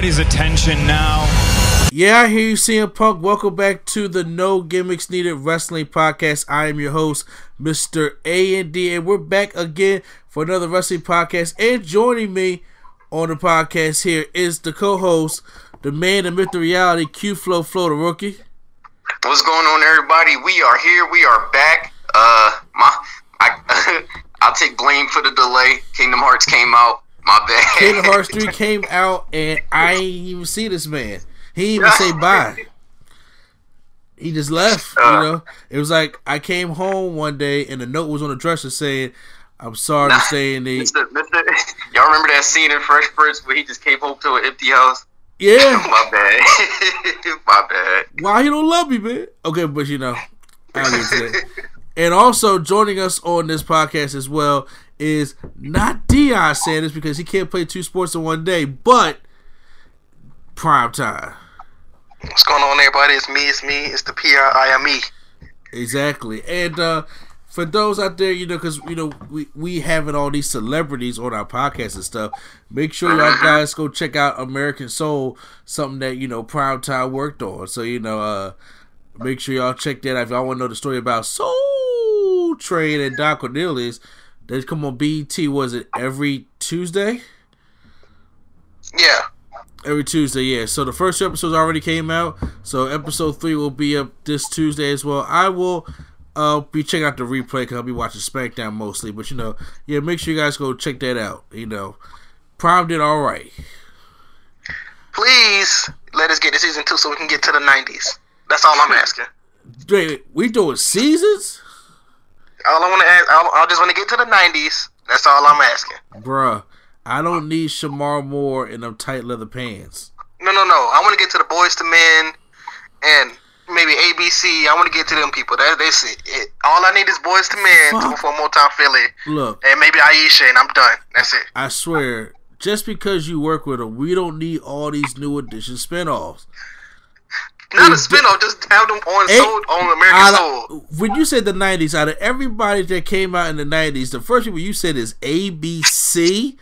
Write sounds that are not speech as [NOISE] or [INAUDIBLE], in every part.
Everybody's attention now? Yeah, I hear you, CM Punk. Welcome back to the No Gimmicks Needed Wrestling Podcast. I am your host, Mr. A and D, and we're back again for another wrestling podcast. And joining me on the podcast here is the co-host, the man, the myth, the reality, Q Flow Flow, the rookie. What's going on, everybody? We are here. We are back. Uh, my, I, [LAUGHS] I'll take blame for the delay. Kingdom Hearts came out. My bad. Kingdom Hearts [LAUGHS] 3 came out, and I ain't even see this man. He didn't even say bye. [LAUGHS] He just left, you know. It was like I came home one day, and a note was on the dresser saying, "I'm sorry to stay in the." Mr. Mr. Y'all remember that scene in Fresh Prince where he just came home to an empty house? Yeah. [LAUGHS] My bad. [LAUGHS] My bad. Why he don't love me, man? Okay, but you know, I'll get to that. And also joining us on this podcast as well is not Deion Sanders because he can't play two sports in one day, but prime time. What's going on, everybody? It's me. It's me. It's the P-R-I-M-E. Exactly. And uh for those out there, you know, because you know we we having all these celebrities on our podcast and stuff. Make sure y'all guys go check out American Soul, something that you know Prime Time worked on. So you know, uh make sure y'all check that out. If y'all want to know the story about Soul Train and Don Cornelius, they come on BET. Was it every Tuesday? Yeah. Every Tuesday, yeah. So the first two episodes already came out. So episode three will be up this Tuesday as well. I will uh, be checking out the replay because I'll be watching SmackDown mostly. But you know, yeah, make sure you guys go check that out. You know, Prime did all right. Please let us get to season two so we can get to the 90s. That's all I'm asking. Wait, we doing seasons, All I want to ask, I I just want to get to the 90s. That's all I'm asking. bruh. I don't need Shemar Moore in them tight leather pants. No, no, no. I want to get to the boys to men and maybe ABC. I want to get to them people. That that's it. it. All I need is Boyz II Men Fuck. to for Motown Philly Look, and maybe Aisha, and I'm done. That's it. I swear, just because you work with them, we don't need all these new edition spinoffs. Not a Is the- spinoff. Just have them on Eight- sold on American out Soul. when you said the '90s, out of everybody that came out in the '90s, the first people you said is ABC,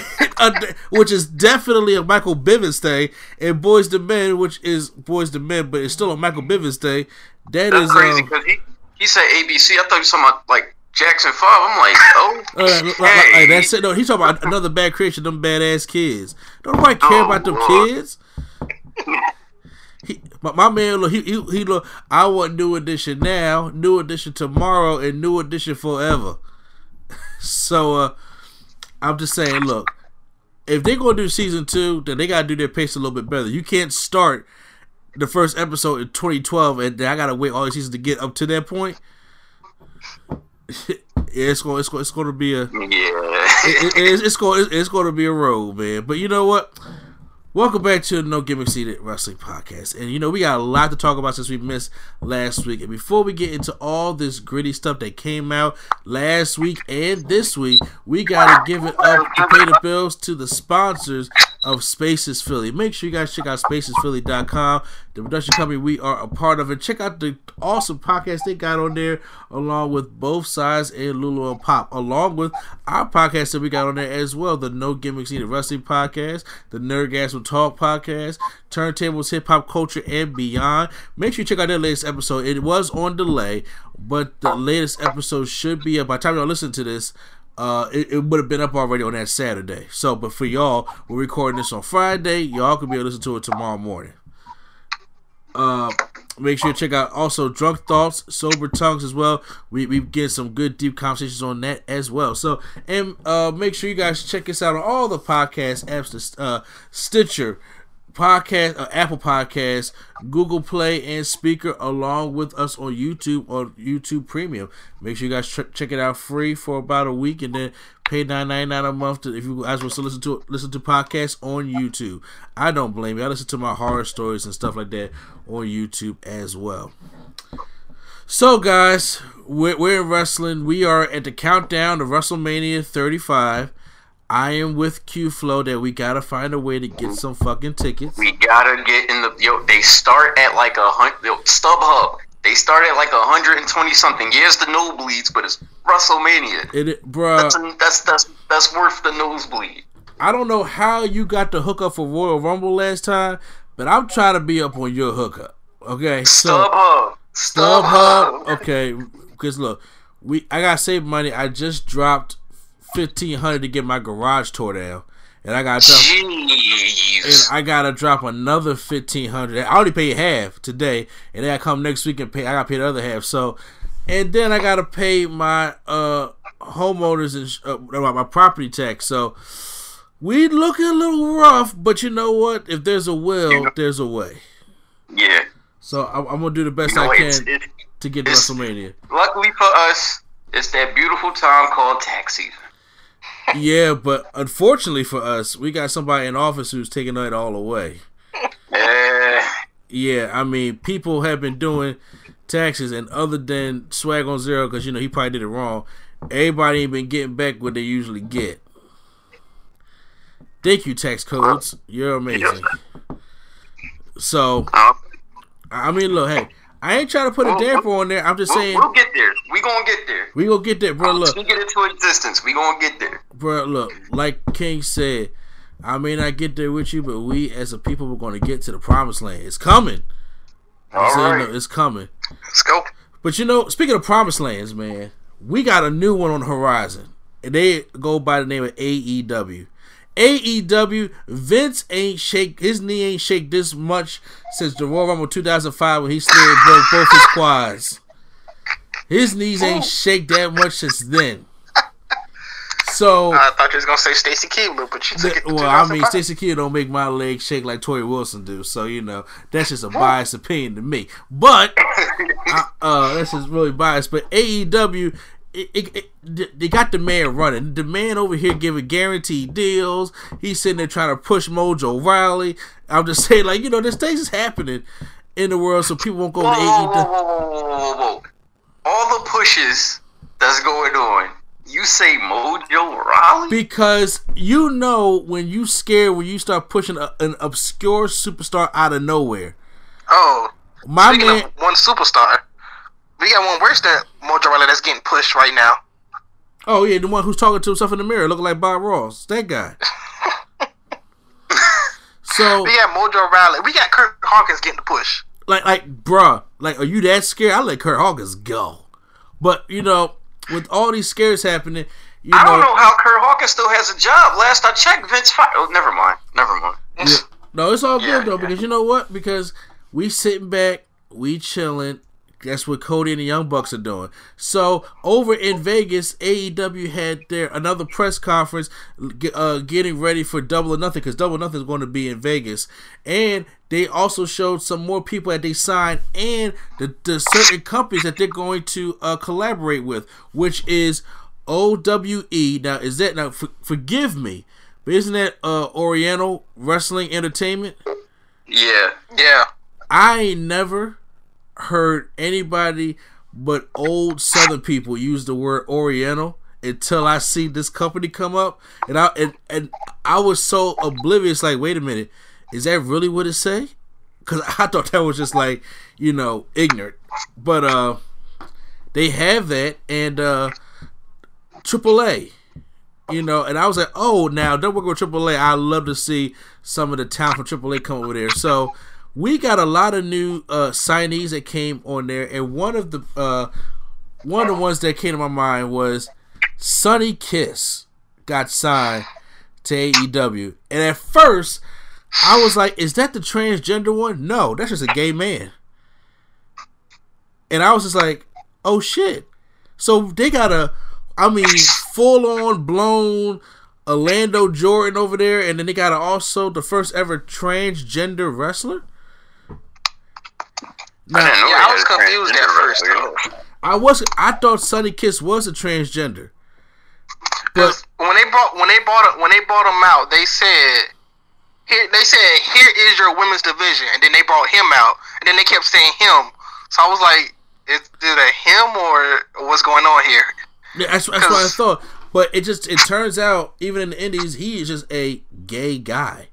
[LAUGHS] which is definitely a Michael Bivins thing, and Boyz II Men, which is Boyz II Men, but it's still a Michael Bivins thing. That That's is crazy um, because he he said ABC. I thought you were talking about like Jackson Five. I'm like, [LAUGHS] oh, uh, like- like- hey. like that's it. No, he's talking about another bad creation. Them badass kids. Don't nobody care Oh, about them Lord. kids. He, my, my man, look, he, he, he look. I want new edition now, new edition tomorrow, and new edition forever. [LAUGHS] so, uh, I'm just saying, look, if they're gonna do season two, then they gotta do their pace a little bit better. You can't start the first episode in 2012, and then I gotta wait all the seasons to get up to that point. [LAUGHS] yeah, it's going, it's going, it's going to be a yeah. it, it- it's, it's going it's going to be a road, man. But you know what? Welcome back to the No Gimmicks Needed Wrestling Podcast. And you know, we got a lot to talk about since we missed last week. And before we get into all this gritty stuff that came out last week and this week, we got to give it up to pay the bills to the sponsors of Spaces Philly. Make sure you guys check out spacesphilly.com, the production company we are a part of, and check out the awesome podcast they got on there, along with both sides and Lulu and Pop, along with our podcast that we got on there as well, the No Gimmicks Needed Wrestling podcast, the Nerdgasm Talk podcast, Turntables, Hip Hop Culture, and Beyond. Make sure you check out that latest episode. It was on delay, but the latest episode should be up by the time y'all listen to this uh, it, it would have been up already on that Saturday. So, but for y'all, we're recording this on Friday. Y'all can be able to listen to it tomorrow morning. Uh, make sure you check out also Drunk Thoughts, Sober Tongues as well. We we get some good deep conversations on that as well. So, and uh, make sure you guys check us out on all the podcast apps, uh, Stitcher, podcast, uh, Apple Podcast, Google Play, and Spreaker, along with us on YouTube on YouTube Premium. Make sure you guys ch- check it out free for about a week, and then pay nine ninety nine a month to, if you guys want to listen to listen to podcasts on YouTube. I don't blame you. I listen to my horror stories and stuff like that on YouTube as well. So, guys, we're, we're in wrestling. We are at the countdown of WrestleMania 35. I am with Q Flow that we gotta find a way to get some fucking tickets. We gotta get in the yo. They start at like a hundred. StubHub. They start at like a hundred and twenty something. Yes, the nosebleeds, but it's WrestleMania. It, bruh. That's, that's that's that's worth the nosebleed. I don't know how you got the hookup for Royal Rumble last time, but I'm trying to be up on your hookup. Okay, so StubHub. StubHub. Okay, because look, we I got save money. I just dropped fifteen hundred to get my garage tore down, and I got drop, and I gotta drop another fifteen hundred. I already paid half today, and then I come next week and pay. I gotta pay the other half. So, and then I gotta pay my uh homeowners and uh, my property tax. So. We looking a little rough, but you know what? If there's a will, there's a way. Yeah. So I'm, I'm gonna do the best you know, I can it's, it's, to get to WrestleMania. Luckily for us, it's that beautiful time called tax season yeah, but unfortunately for us, we got somebody in office who's taking it all away. [LAUGHS] yeah, I mean, people have been doing taxes, and other than Swag on Zero, because you know he probably did it wrong. Everybody ain't been getting back what they usually get. Thank you, tax codes. You're amazing. So, uh, I mean, look, hey, I ain't trying to put a damper on there. I'm just we'll, saying we'll get there. We gonna get there. We gonna get there, bro. Uh, look, we get into existence. We gonna get there, bro. Look, like King said, I may not get there with you, but we as a people we're gonna get to the promised land. It's coming. All right. No, it's coming. Let's go. But you know, speaking of promised lands, man, we got a new one on the horizon, and they go by the name of AEW. AEW, Vince ain't shake his knee ain't shake this much since the Royal Rumble 2005 when he still broke both his quads. His knees ain't shake that much since then. [LAUGHS] So I thought you was gonna say Stacy Keibler, but you took it. Well, I mean, Stacy Keibler don't make my legs shake like Torrie Wilson do, so you know that's just a biased opinion to me. But [LAUGHS] I, uh, that's just really biased. But AEW it, it, it, they got the man running. The man over here giving guaranteed deals. He's sitting there trying to push Mojo Rawley. I'm just [LAUGHS] saying, like, you know, this things that's happening in the world so people won't go whoa, to whoa, whoa, whoa, whoa, All the pushes that's going on. You say Mojo Rawley? Because you know when you scare when you start pushing a, an obscure superstar out of nowhere. Oh, my man, one superstar. We got one worse than Mojo that's getting pushed right now. Oh yeah, the one who's talking to himself in the mirror, looking like Bob Ross. That guy. [LAUGHS] so we got Mojo Rawley. We got Kurt Hawkins getting the push. Like, like, bruh, like, are you that scared? I let Kurt Hawkins go. But you know, with all these scares happening, you I know, don't know how Kurt Hawkins still has a job. Last I checked, Vince fired. Oh, never mind. Never mind. Yeah. No, it's all good yeah, though because you know what? Because we sitting back, we chilling, that's what Cody and the Young Bucks are doing. So over in Vegas, AEW had their another press conference, uh, getting ready for Double or Nothing because Double or Nothing is going to be in Vegas, and they also showed some more people that they signed and the, the certain companies that they're going to uh, collaborate with, which is OWE. Now, is that now? For, forgive me, but isn't that uh, Oriental Wrestling Entertainment? Yeah, yeah. I ain't never heard anybody but old Southern people use the word Oriental until I see this company come up, and I and, and I was so oblivious. Like, wait a minute, is that really what it say? Because [LAUGHS] I thought that was just like you know ignorant, but uh, they have that and uh, AAA. You know, and I was like, oh, now don't work with AAA. I love to see some of the talent from AAA come over there. So we got a lot of new uh, signees that came on there, and one of the uh, one of the ones that came to my mind was Sonny Kiss got signed to AEW, and at first I was like, "Is that the transgender one?" No, that's just a gay man. And I was just like, "Oh shit!" So they got a, I mean, full on blown Orlando Jordan over there, and then they got also the first ever transgender wrestler. Now, I, yeah, I was confused at first. Though. I was I thought Sonny Kiss was a transgender. But when they brought when they bought when they brought him out, they said here they said here is your women's division, and then they brought him out, and then they kept saying him. So I was like, is it a him or what's going on here? Yeah, that's, that's what I thought. But it just it turns out even in the Indies, he is just a gay guy,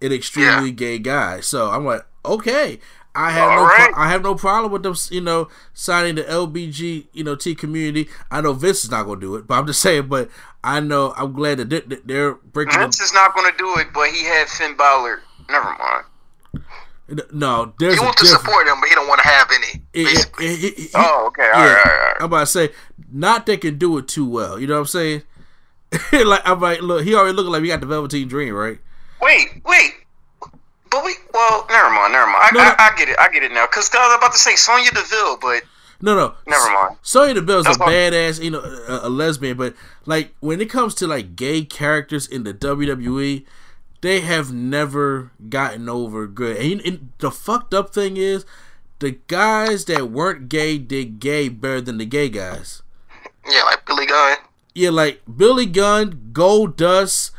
an extremely yeah. gay guy. So I'm like, okay, I have All no right. pro- I have no problem with them, you know, signing the LBG, you know, T community. I know Vince is not going to do it, but I'm just [LAUGHS] saying. But I know I'm glad that they're, they're breaking. Vince is not going to do it, but he had Finn Balor. Never mind. No, there's he wants to support him, but he don't want to have any. It, it, it, oh, okay, all yeah, right, all right. I'm about to say, not they can do it too well. You know what I'm saying? [LAUGHS] like I'm like, look, he already looking like we got the Velveteen Dream, right? Wait, wait. But we, well, never mind, never mind. I, no, I, I, get it, I get it now. Because I was about to say Sonya Deville, but no, no, never mind. Sonya Deville's That's a badass, you know, a, a, lesbian. But like when it comes to like gay characters in the WWE, they have never gotten over good. And, and the fucked up thing is, the guys that weren't gay did gay better than the gay guys. Yeah, like Billy Gunn. Yeah, like Billy Gunn, Goldust,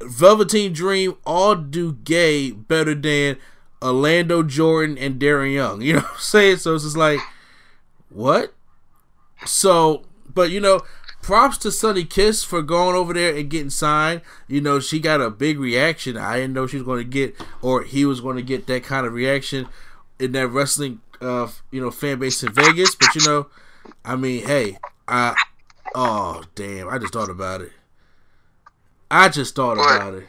Velveteen Dream all do gay better than Orlando Jordan and Darren Young. [LAUGHS] You know what I'm saying? So it's just like, what? So, but you know, props to Sonny Kiss for going over there and getting signed. You know, she got a big reaction. I didn't know she was going to get, or he was going to get that kind of reaction in that wrestling, uh, you know, fan base in Vegas. But you know, I mean, hey, I, oh damn, I just thought about it. I just thought what? about it.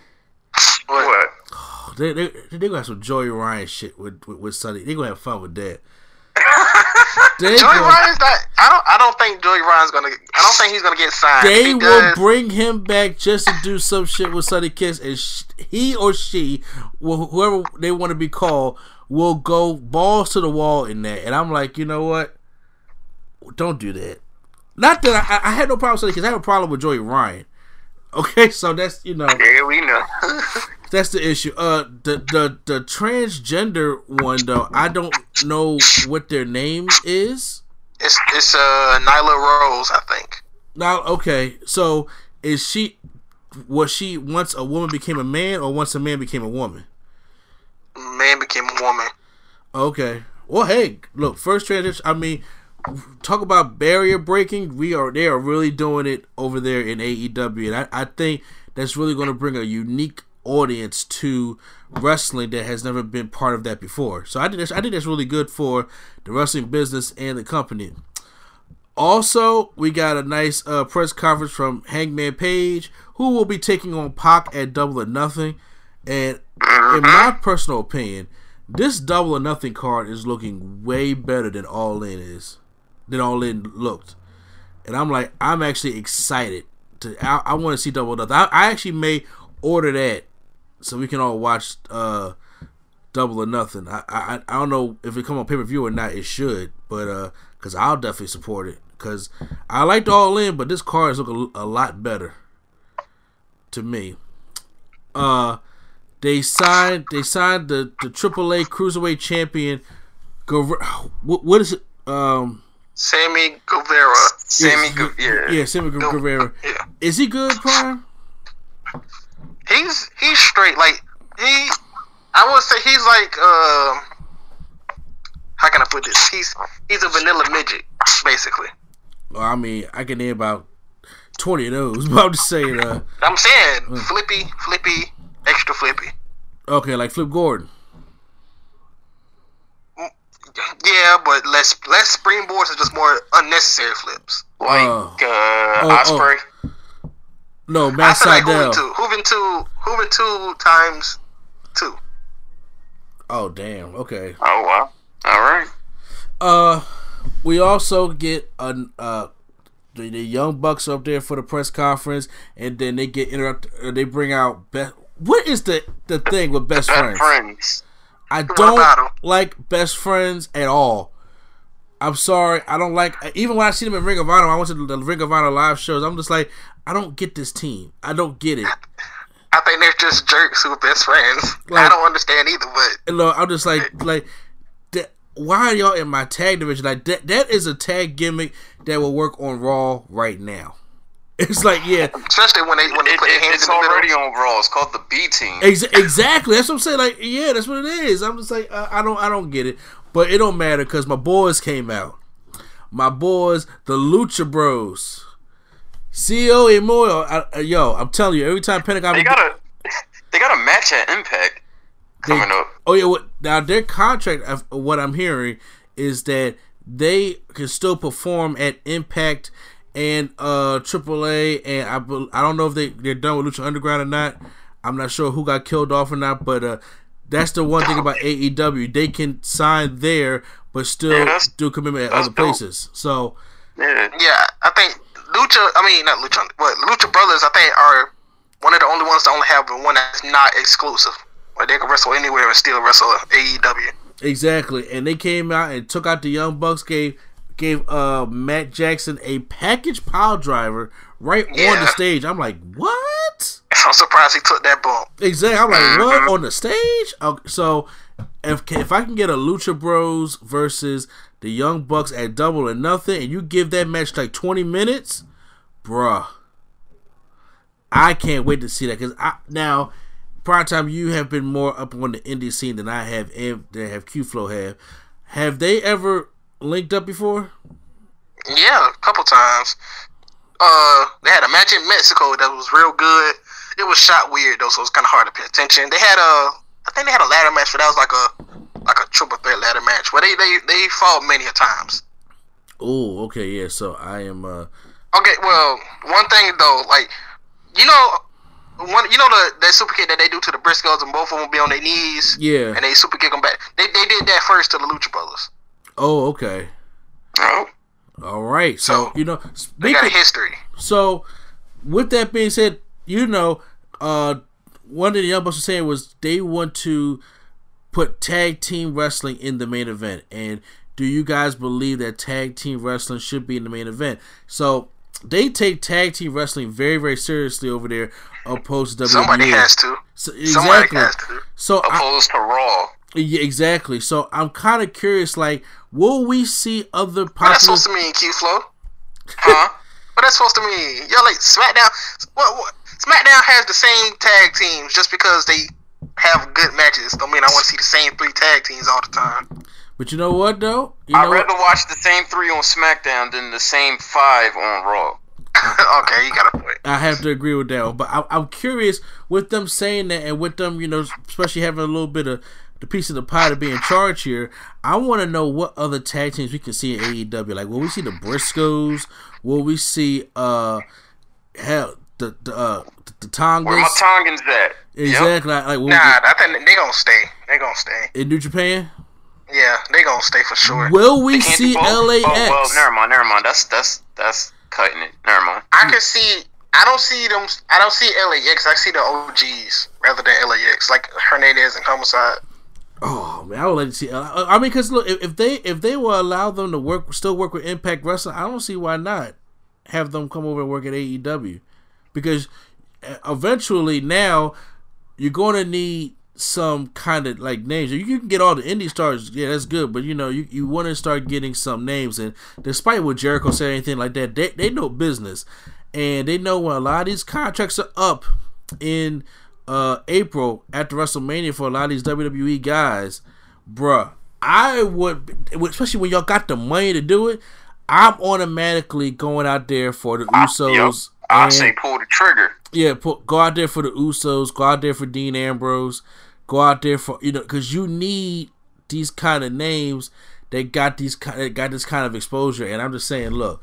What? Oh, [SIGHS] they they they gonna have some Joey Ryan shit with with, with Sonny. They gonna have fun with that. [LAUGHS] Joey gonna, Ryan's not. I don't. I don't think Joey Ryan's gonna. I don't think he's gonna get signed. They will does, bring him back just to do some shit with Sonny Kiss, and sh- he or she, will, whoever they want to be called, will go balls to the wall in that. And I'm like, you know what? Don't do that. Not that I, I had no problem with Sonny Kiss. I have a problem with Joey Ryan. Okay, so that's you know. Yeah, we know. [LAUGHS] that's the issue. Uh, the the the transgender one though, I don't know what their name is. It's it's uh Nyla Rose, I think. Now, okay, so is she? Was she once a woman became a man, or once a man became a woman? Man became a woman. Okay. Well, hey, look, first transition. I mean, talk about barrier breaking. We are they are really doing it over there in AEW, and I, I think that's really going to bring a unique audience to wrestling that has never been part of that before. So I think that's I think that's really good for the wrestling business and the company. Also, we got a nice uh, press conference from Hangman Page, who will be taking on Pac at Double or Nothing. And in my personal opinion, this Double or Nothing card is looking way better than All In is than All In looked. And I'm like, I'm actually excited to. I, I want to see Double Nothing. I, I, actually may order that so we can all watch uh, Double or Nothing. I, I I don't know if it come on pay per view or not. It should, but uh, cause I'll definitely support it. Cause I liked All In, but this card is looking a, lot better to me. Uh, they signed they signed the the AAA Cruiserweight Champion. What, what is it? Um, Sammy Guevara. Sammy, Gu- yeah, yeah, Sammy Gu- Guevara. Yeah. Is he good, Prime? He's he's straight. Like he, I would say he's like, uh, how can I put this? He's he's a vanilla midget, basically. Well, I mean, I can name about twenty of those. [LAUGHS] But I'm just saying. Uh, I'm saying flippy, flippy, extra flippy. Okay, like Flip Gordon. Yeah, but less less springboards and just more unnecessary flips. Like Uh, uh, oh, Ospreay. No, I Matt feel like. Hooven two, Hooven two, Hooven two times two. Oh damn. Okay. Oh wow. All right. Uh, we also get an uh. The, the young bucks up there for the press conference, and then they get interrupted. Uh, they bring out best. What is the the thing with best Best friends? I don't like best friends at all. I'm sorry, I don't like. Even when I see them in Ring of Honor, I went to the Ring of Honor live shows. I'm just like, I don't get this team. I don't get it. [LAUGHS] I think they're just jerks who are best friends. Like- I don't understand either, but look, I'm just like, like, that, why are y'all in my tag division? Like that, that is a tag gimmick that will work on Raw right now. It's like, yeah, especially when they when they It, put their it, hands it's in the already middle. on Raw. It's called the B Team. Ex- exactly. That's what I'm saying. Like, yeah, that's what it is. I'm just like, I, I don't, I don't get it. But it don't matter because my boys came out. My boys, the Lucha Bros, Cero Miedo. I, uh, yo, I'm telling you, every time Pentagon, They got a [LAUGHS] they got a match at Impact they- coming up. Oh yeah, what, now their contract, what I'm hearing, is that they can still perform at Impact and uh AAA, and I I don't know if they they're done with Lucha Underground or not. I'm not sure who got killed off or not, but uh that's the one thing about AEW. They can sign there, but still Yeah, do commitment at other dope. places. So Yeah. Yeah, I think Lucha. I mean, not Lucha, but Lucha Brothers. I think are one of the only ones that only have one that's not exclusive. Where they can wrestle anywhere and still wrestle AEW. Exactly, and they came out and took out the Young Bucks. Gave gave uh Matt Jackson a package pile driver right on the stage. I'm like, what? [LAUGHS] I'm surprised he took that bump. Exactly. I'm like, what on the stage? Okay, so if if I can get a Lucha Bros versus the Young Bucks at Double or Nothing, and you give that match like 20 minutes, bruh, I can't wait to see that because I now. Prior time, you have been more up on the indie scene than I have, and that have Q Flow have. Have they ever linked up before? Yeah, a couple times. Uh, they had a match in Mexico that was real good. It was shot weird though, so it was kind of hard to pay attention. They had a, I think they had a ladder match, but that was like a, like a triple threat ladder match. But they they they fought many a times. Oh, okay, yeah. So I am. uh Okay, well, one thing though, like you know, one you know the that super kick that they do to the Briscoes and both of them be on their knees. Yeah. And they super kick them back. They they did that first to the Lucha Brothers. Oh, okay. Oh. All right. So you know, They got a history. So, with that being said, you know, uh, one of the young bucks was saying was they want to put tag team wrestling in the main event. And do you guys believe that tag team wrestling should be in the main event? So they take tag team wrestling very, very seriously over there, opposed to WWE. Somebody has to. So, Somebody exactly. has to. So I, Opposed to Raw. Yeah, exactly. So I'm kind of curious. Like, will we see other What that's supposed to mean, Q Flow? Huh? What that's supposed to mean? Yo, like SmackDown. What, what? SmackDown has the same tag teams just because they have good matches. Don't mean I want to see the same three tag teams all the time. But you know what though? You I'd know what? rather watch the same three on SmackDown than the same five on Raw. [LAUGHS] okay, you got a point. I have to agree with that. But I, I'm curious with them saying that and with them, you know, especially having a little bit of the piece of the pie to be in charge here. I want to know what other tag teams we can see in AEW. Like, will we see the Briscoes? Will we see uh, hell the the uh, the, the Tongas? Where my Tongans at? exactly. Like, like will we Nah, get- I think they gonna stay. They gonna stay. in New Japan. Yeah, they gonna stay for sure. Will we see both? LAX? Oh well, never mind, never mind. That's that's that's cutting it. Never mind. I can see. I don't see them. I don't see LAX. I see the OGs rather than LAX, like Hernandez and Homicide. Oh man, I would like to see. I I mean, because look, if, they if they will allow them to work, still work with Impact Wrestling, I don't see why not have them come over and work at AEW, because uh, eventually now you're going to need some kind of like names. You, you can get all the indie stars, yeah, that's good, but you know you, you want to start getting some names. And despite what Jericho said, anything like that, they they know business, and they know when a lot of these contracts are up in uh, April after WrestleMania for a lot of these WWE guys, bruh. I would, especially when y'all got the money to do it. I'm automatically going out there for the Usos I And- say pull the trigger. Yeah, put, go out there for the Usos. Go out there for Dean Ambrose. Go out there for you know because you need these kind of names that got these that got this kind of exposure. And I'm just saying, look,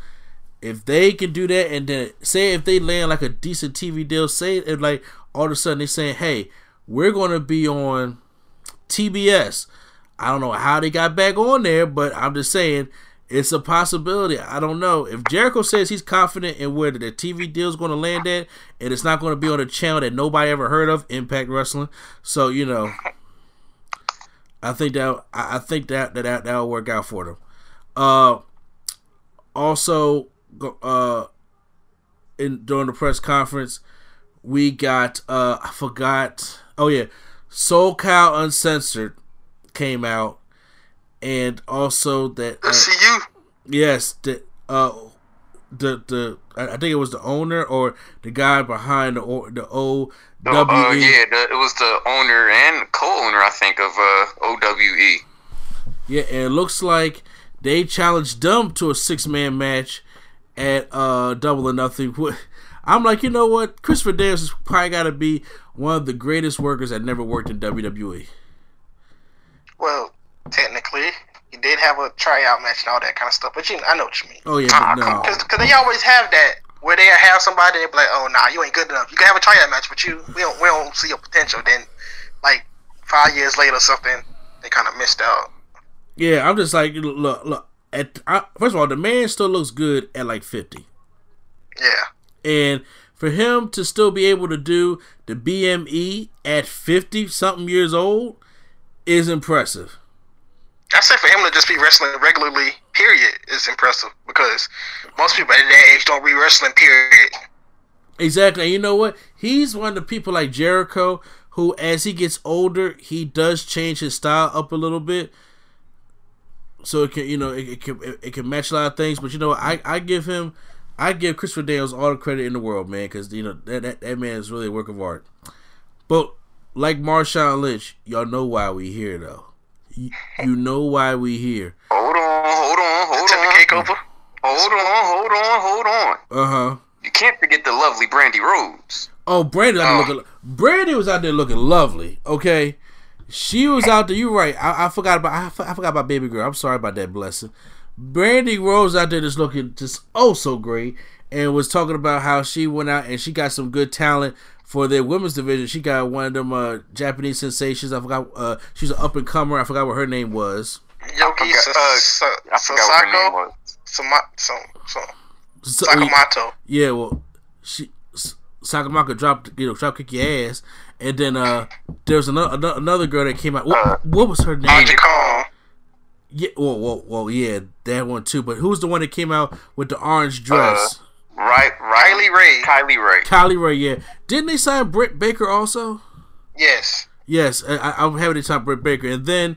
if they can do that, and then say if they land like a decent TV deal, say if like all of a sudden they're saying, hey, we're gonna be on TBS. I don't know how they got back on there, but I'm just saying it's a possibility. I don't know. If Jericho says he's confident in where the TV deal is going to land at, and it's not going to be on a channel that nobody ever heard of, Impact Wrestling. So you know, I think that I think that that that will work out for them. Uh, also, uh, in during the press conference, we got uh, I forgot. Oh yeah, SoCal Uncensored came out, and also that uh, See you. yes, the uh, the the I I think it was the owner or the guy behind the o, the O Oh, uh, E. yeah, the, it was the owner and co-owner, I think, of uh, OWE. Yeah, and it looks like they challenged them to a six man match at uh Double or Nothing. [LAUGHS] I'm like, you know what? Christopher Daniels has probably got to be one of the greatest workers that never worked in. WWE. Well, technically, he did have a tryout match and all that kind of stuff. But you, I know what you mean. Oh yeah, but ah, no. Because they always have that where they have somebody they be like, oh nah, you ain't good enough. You can have a tryout match, but you we don't we don't see your potential. Then, like five years later or something, they kind of missed out. Yeah, I'm just like, look, look. At I, first of all, the man still looks good at like 50. Yeah. And for him to still be able to do the BME at 50 something years old is impressive. I say for him to just be wrestling regularly, period, is impressive because most people at that age don't be wrestling, period. Exactly. And you know what? He's one of the people like Jericho who, as he gets older, he does change his style up a little bit. So it can, you know, it, it can it, it can match a lot of things. But you know, I I give him, I give Christopher Daniels all the credit in the world, man, because you know that, that that man is really a work of art. But like Marshawn Lynch, y'all know why we here though. You, you know why we here. Hold on, hold on, hold Took the on. cake over. Hold on, hold on, hold on. Uh huh. You can't forget the lovely Brandi Rhodes. Oh, Brandi, out there looking. Brandi was out there looking lovely. Okay, she was out there. You're right. I, I forgot about. I forgot about baby girl. I'm sorry about that. Blessing. Brandi Rhodes out there just looking just oh so great, and was talking about how she went out and she got some good talent for their women's division. She got one of them uh, Japanese sensations. I forgot. Uh, she's an up and comer. I forgot what her name was. Yoki forgot- uh, Sa- I Sa- forgot what her name Sasako. Sakamoto. Yeah, well, she S- Sakamaka dropped you know drop kick your ass, and then uh there was another another- another girl that came out. What, what was her name? Angie Kong. Yeah, well, well, well, yeah, that one too. But who's the one that came out with the orange dress? Right, right. Kylie Rae. Kylie Rae. Kylie Rae. Yeah, didn't they sign Britt Baker also? Yes. Yes, I, I- I'm having to sign Britt Baker, and then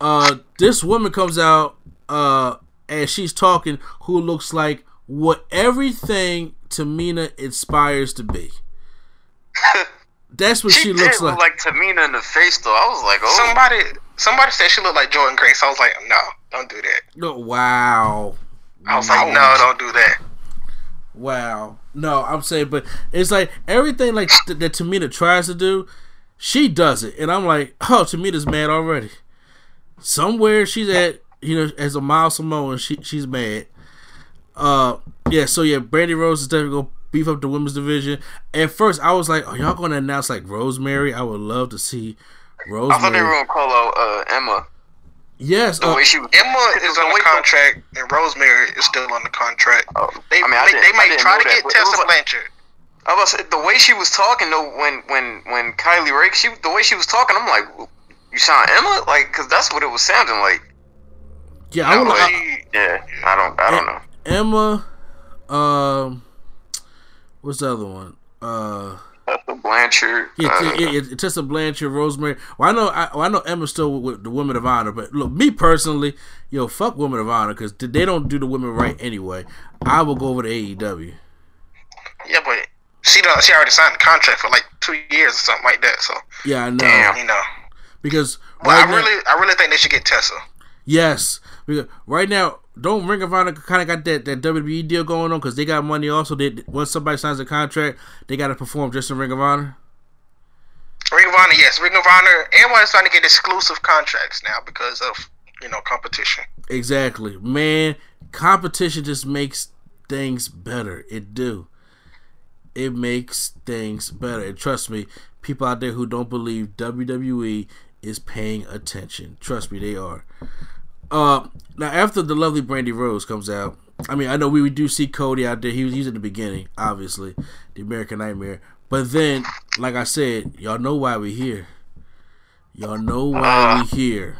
uh this woman comes out uh and she's talking, who looks like what everything Tamina inspires to be. [LAUGHS] That's what she, She, looks did like. look like Tamina in the face, though. I was like, oh. Somebody somebody said she looked like Jordynne Grace. I was like, no, don't do that. No, wow. I was like, no, don't do that. Wow. No, I'm saying, but it's like everything like th- that Tamina tries to do, she does it, and I'm like, oh, Tamina's mad already. Somewhere she's at, you know, as a Miles Samoan, she she's mad. Uh, yeah. So yeah, Brandi Rhodes is definitely gonna beef up the women's division. At first, I was like, are y'all gonna announce like Rosemary? I would love to see I thought they were gonna call out uh, Emma. Yes. The Uh, way she was. Emma is on the contract, and Rosemary is still on the contract. Oh, They, I mean, I they, they I might try to that, get but Tessa like- Blanchard. I was say, the way she was talking though, when when when Kylie Rae, she the way she was talking, I'm like, you sound Emma, like, cause that's what it was sounding like. yeah. I would. I, She- Yeah, I don't, I don't know. Emma. Um. What's the other one? Uh. Tessa Blanchard. Yeah, uh, yeah, yeah, yeah, Tessa Blanchard, Rosemary. Well, I know, I, well, I know Emma's still with the Women of Honor, but look, me personally, yo, fuck Women of Honor because they don't do the women right anyway. I will go over to AEW. Yeah, but she don't. She already signed the contract for like two years or something like that. So Yeah, I know Damn. you know. because But right I now, really, I really think they should get Tessa. yes, because right now don't Ring of Honor kind of got that, that WWE deal going on because they got money also. They once somebody signs a contract, they got to perform just in Ring of Honor. Ring of Honor, yes, Ring of Honor. Everyone's trying to get exclusive contracts now because of you know competition. Exactly, man. Competition just makes things better. It do. It makes things better. And trust me, people out there who don't believe WWE is paying attention. Trust me, they are. Uh, now after the lovely Brandi Rhodes comes out, I mean, I know we, we do see Cody out there. He was he's in the beginning, obviously, the American Nightmare. But then, like I said, y'all know why we here. Y'all know why we here.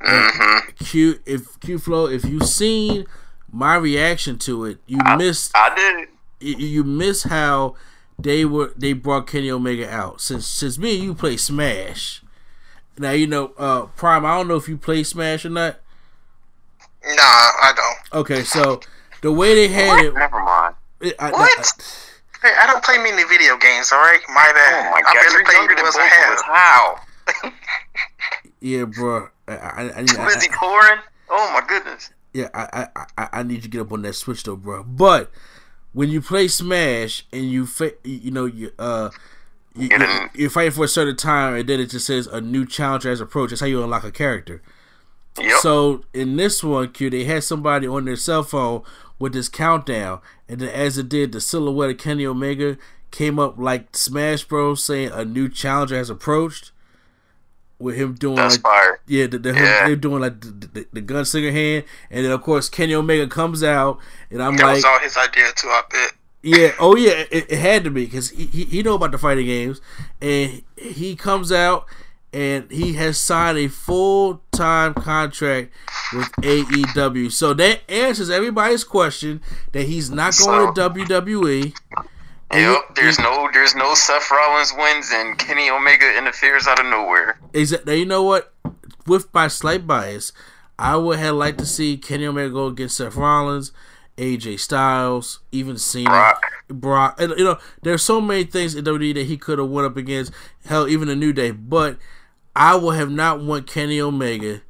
Mm-hmm. Q, if Q Flow, if you seen my reaction to it, you I, missed. I did. You, you miss how they were they brought Kenny Omega out. Since since me and you play Smash. Now you know, uh Prime. I don't know if you play Smash or not. Nah, I don't. Okay, so the way they had What? it, Never mind. it I, What? Hey, I don't play many video games. All right, my bad. Oh my I god, barely you're played younger than Wheels both of of us. How? yeah, bro. I, I, I, need- Busy I, pouring? Oh my goodness. yeah, I, I, I, I need you to get up on that Switch though, bro. But when you play Smash and you, fa- you know, you uh. You, you, in. you're fighting for a certain time, and then it just says a new challenger has approached. That's how you unlock a character. Yep. So in this one, Q, they had somebody on their cell phone with this countdown, and then as it did, the silhouette of Kenny Omega came up like Smash Bros, saying a new challenger has approached. With him doing That's like, fire. yeah, the, the, Yeah. they're doing like the, the, the gunslinger hand, and then of course Kenny Omega comes out, and I'm That like, was all his idea too. I bet. Yeah, oh yeah, it, it had to be because he, he he know about the fighting games, and he comes out and he has signed a full time contract with AEW. So that answers everybody's question that he's not going to WWE. Yep. he- There's no there's no Seth Rollins wins and Kenny Omega interferes out of nowhere. Exa- now you know what? With my slight bias, I would have liked to see Kenny Omega go against Seth Rollins, AJ Styles, even Cena, Brock. Brock. And, you know, there's so many things in WWE that he could have went up against. Hell, even a New Day. But I would have not want Kenny Omega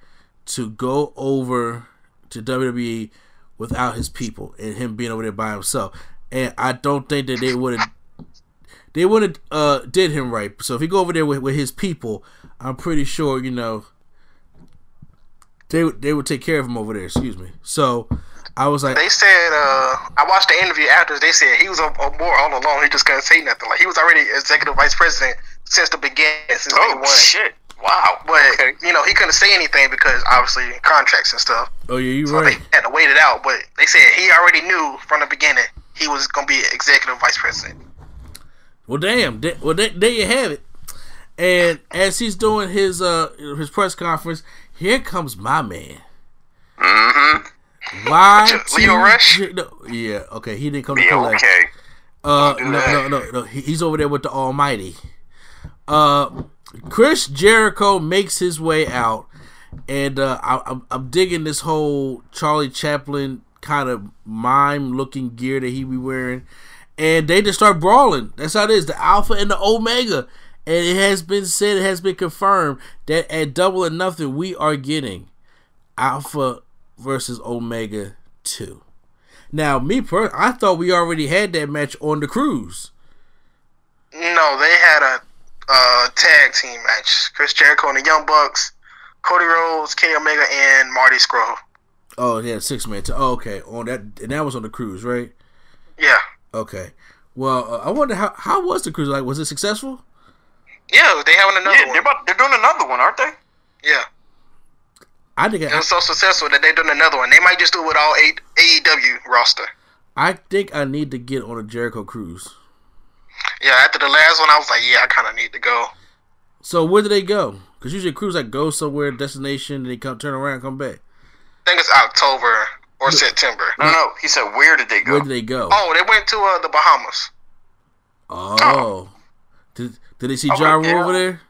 to go over to WWE without his people and him being over there by himself. And I don't think that they would have they would have uh, did him right. So if he go over there with, with his people, I'm pretty sure you know they would they would take care of him over there. Excuse me. So I was like, They said, uh, I watched the interview after. They said he was a, a more all along. He just couldn't say nothing. Like he was already executive vice president since the beginning, since day Oh one. shit! Wow. But okay. you know he couldn't say anything because obviously contracts and stuff. oh yeah, you So right. they had to wait it out. But they said he already knew from the beginning he was gonna be executive vice president. Well, damn. Well, there you have it. And as he's doing his uh his press conference, here comes my man. Mm-hmm. Why? Lio Rush? No, yeah. Okay. He didn't come to Yeah. collect. Okay. Uh, no, no, no, no. He's over there with the Almighty. Uh, Chris Jericho makes his way out, and uh, I, I'm, I'm digging this whole Charlie Chaplin kind of mime-looking gear that he be wearing, and they just start brawling. That's how it is. The Alpha and the Omega, and it has been said, it has been confirmed that at Double or Nothing we are getting Alpha versus Omega two. Now, me per, I thought we already had that match on the cruise. No, they had a uh, tag team match: Chris Jericho and the Young Bucks, Cody Rhodes, Kenny Omega, and Marty Scurll. Oh, yeah, six man. T- oh, okay, on that, and that was on the cruise, right? Yeah, Okay. Well, uh, I wonder how how was the cruise like? Was it successful? yeah, they having another Yeah, one. they're about they're doing another one, aren't they? Yeah, I think it I, was so successful that they're doing another one. They might just do it with all eight AEW roster. I think I need to get on a Jericho cruise. Yeah, after the last one, I was like, yeah, I kind of need to go. So where do they go? Because usually a cruise like go somewhere, destination, and they come turn around, and come back. I think it's October or September. No, no. He said, where did they go? Where do they go? Oh, they went to uh, the Bahamas. Oh, did did they see Oh, Ja yeah. over there?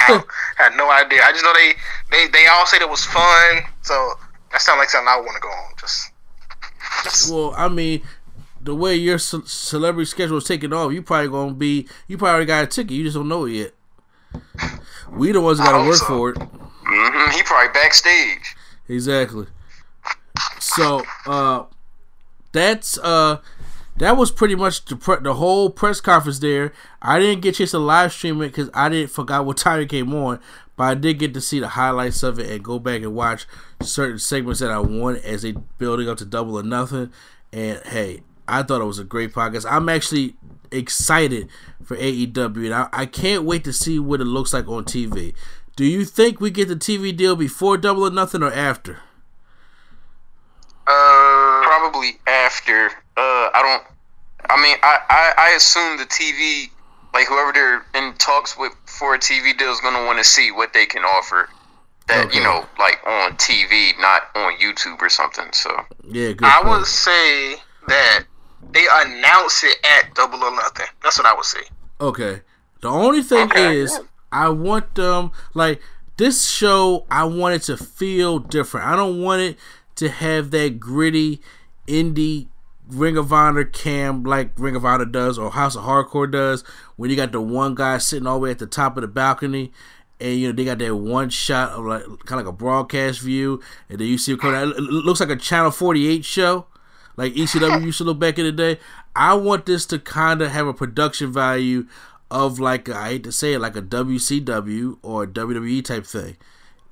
I had no idea. I just know they they, they all said it was fun. So that sounds like something I want to go on. Just, just Well, I mean, the way your ce- celebrity schedule is taking off, you probably gonna be. You probably already got a ticket. You just don't know it yet. We the ones that gotta work so. for it. hmm He probably backstage. Exactly. So uh, that's uh, that was pretty much the pre- the whole press conference there. I didn't get a chance to live stream it because I didn't forgot what [LAUGHS] time it came on, but I did get to see the highlights of it and go back and watch certain segments that I wanted as they building up to double or nothing. And hey, I thought it was a great podcast. I'm actually excited for AEW, and I, I can't wait to see what it looks like on TV. Do you think we get the TV deal before Double or Nothing or after? Uh, probably after. Uh, I don't. I mean, I, I, I assume the TV, like whoever they're in talks with for a TV deal, is gonna want to see what they can offer. That Okay. you know, like on TV, not on YouTube or something. So Yeah, good. I point. would say that they announce it at Double or Nothing. That's what I would say. Okay. The only thing Okay. is, I want them like this show. I want it to feel different. I don't want it to have that gritty indie Ring of Honor cam like Ring of Honor does or House of Hardcore does. When you got the one guy sitting all the way at the top of the balcony. And you know they got that one shot of like kind of like a broadcast view, and then you see it looks like a Channel Forty Eight show, like ECW used to look back in the day. I want this to kind of have a production value of like I hate to say it, like a WCW or a WWE type thing.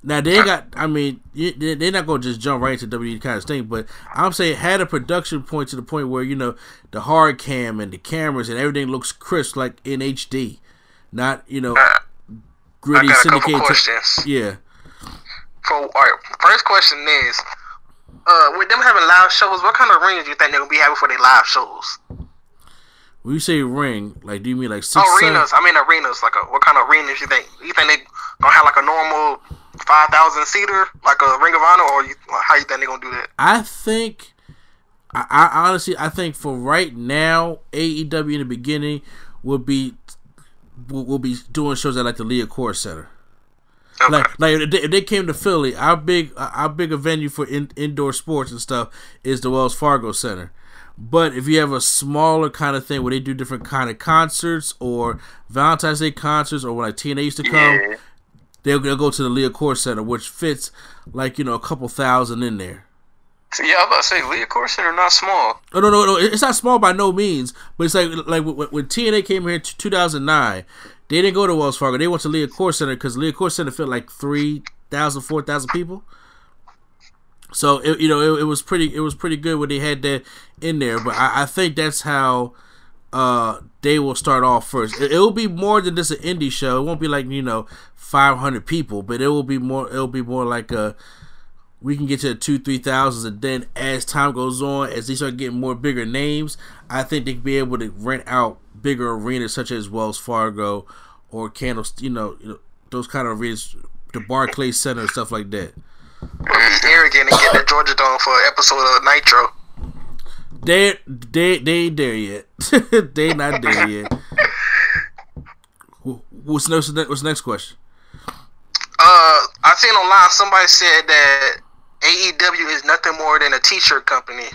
Now they got. I mean, they- they're not gonna just jump right into WWE kind of thing. But I'm saying had a production point to the point where you know the hard cam and the cameras and everything looks crisp, like in HD, not you know gritty I got a couple syndicated. questions. yeah. For all right, first question is, uh, with them having live shows, what kind of rings do you think they're gonna be having for their live shows? When you say ring, like do you mean like six? Oh, seven- arenas. I mean arenas. Like a what kind of arenas do you think? You think they gonna have like a normal five thousand seater, like a Ring of Honor, or you, how you think they gonna do that? I think, I, I honestly, I think for right now, AEW in the beginning will be will, will be doing shows at like the Liacouras Center. Like, like if they, if they came to Philly, our big, our bigger venue for in, indoor sports and stuff is the Wells Fargo Center. But if you have a smaller kind of thing where they do different kind of concerts or Valentine's Day concerts or when like TNA used to come, they'll, they'll go to the Liacouras Center, which fits like you know a couple thousand in there. So, yeah, I was about to say, Liacouras are not small. Oh no, no, no! It's not small by no means, but it's like like when, when TNA came here in 2009, they didn't go to Wells Fargo. They went to Liacouras Center because Liacouras Center fit like 3,000, 4,000 people. So it, you know it, it was pretty it was pretty good when they had that in there. But I, I think that's how uh they will start off first. It, will be more than just an indie show. It won't be like you know 500 people, but it will be more. It'll be more like a we can get to two, three thousands, and then as time goes on, as they start getting more bigger names, I think they can be able to rent out bigger arenas such as Wells Fargo or Candles, you know, you know those kind of arenas, the Barclays Center stuff like that. Arrogant and get the Georgia Dome for an episode of Nitro. They they they ain't there yet. [LAUGHS] they not there yet. What's next? What's the next question? Uh, I seen online somebody said that AEW is nothing more than a T-shirt company.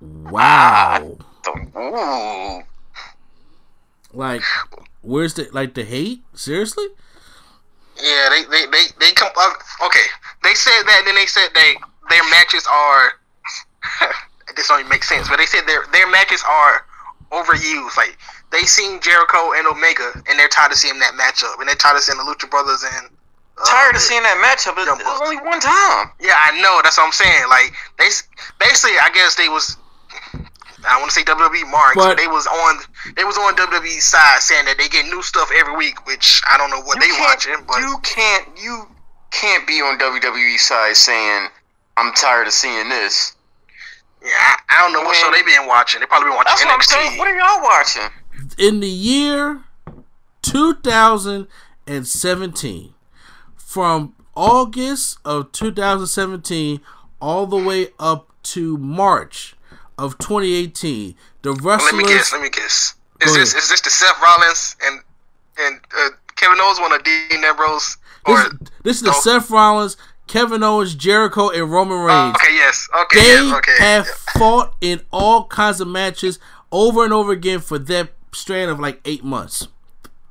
Wow. Ooh. Like, where's the like the hate? Seriously? Yeah, they they they, they come. Uh, okay, they said that, and then they said they their matches are. [LAUGHS] this don't even make sense, but they said their their matches are overused. Like they seen Jericho and Omega, and they're tired of seeing that matchup, and they're tired of seeing the Lucha Brothers and. uh, Tired of seeing that matchup. It, was only one time. Yeah, I know. That's what I'm saying. Like they basically, I guess they was. I want to say WWE marks, But- but they was on they was on WWE side saying that they get new stuff every week, which I don't know what they watching, but you can't you can't be on WWE side saying I'm tired of seeing this. Yeah, I, I don't know what show they been watching. They probably been watching That's what I'm saying. What are y'all watching? in the year 2017 from august of 2017 all the way up to march of 2018 the Russell. Let me guess. Let me guess. Is this is this the Seth Rollins and and uh, Kevin Owens one of Dean Ambrose or? this, this is the Oh. seth rollins kevin owens jericho and roman oh, reigns okay. Yes. Okay. they yes, okay. have yeah. fought in all kinds of matches over and over again for that strand of like eight months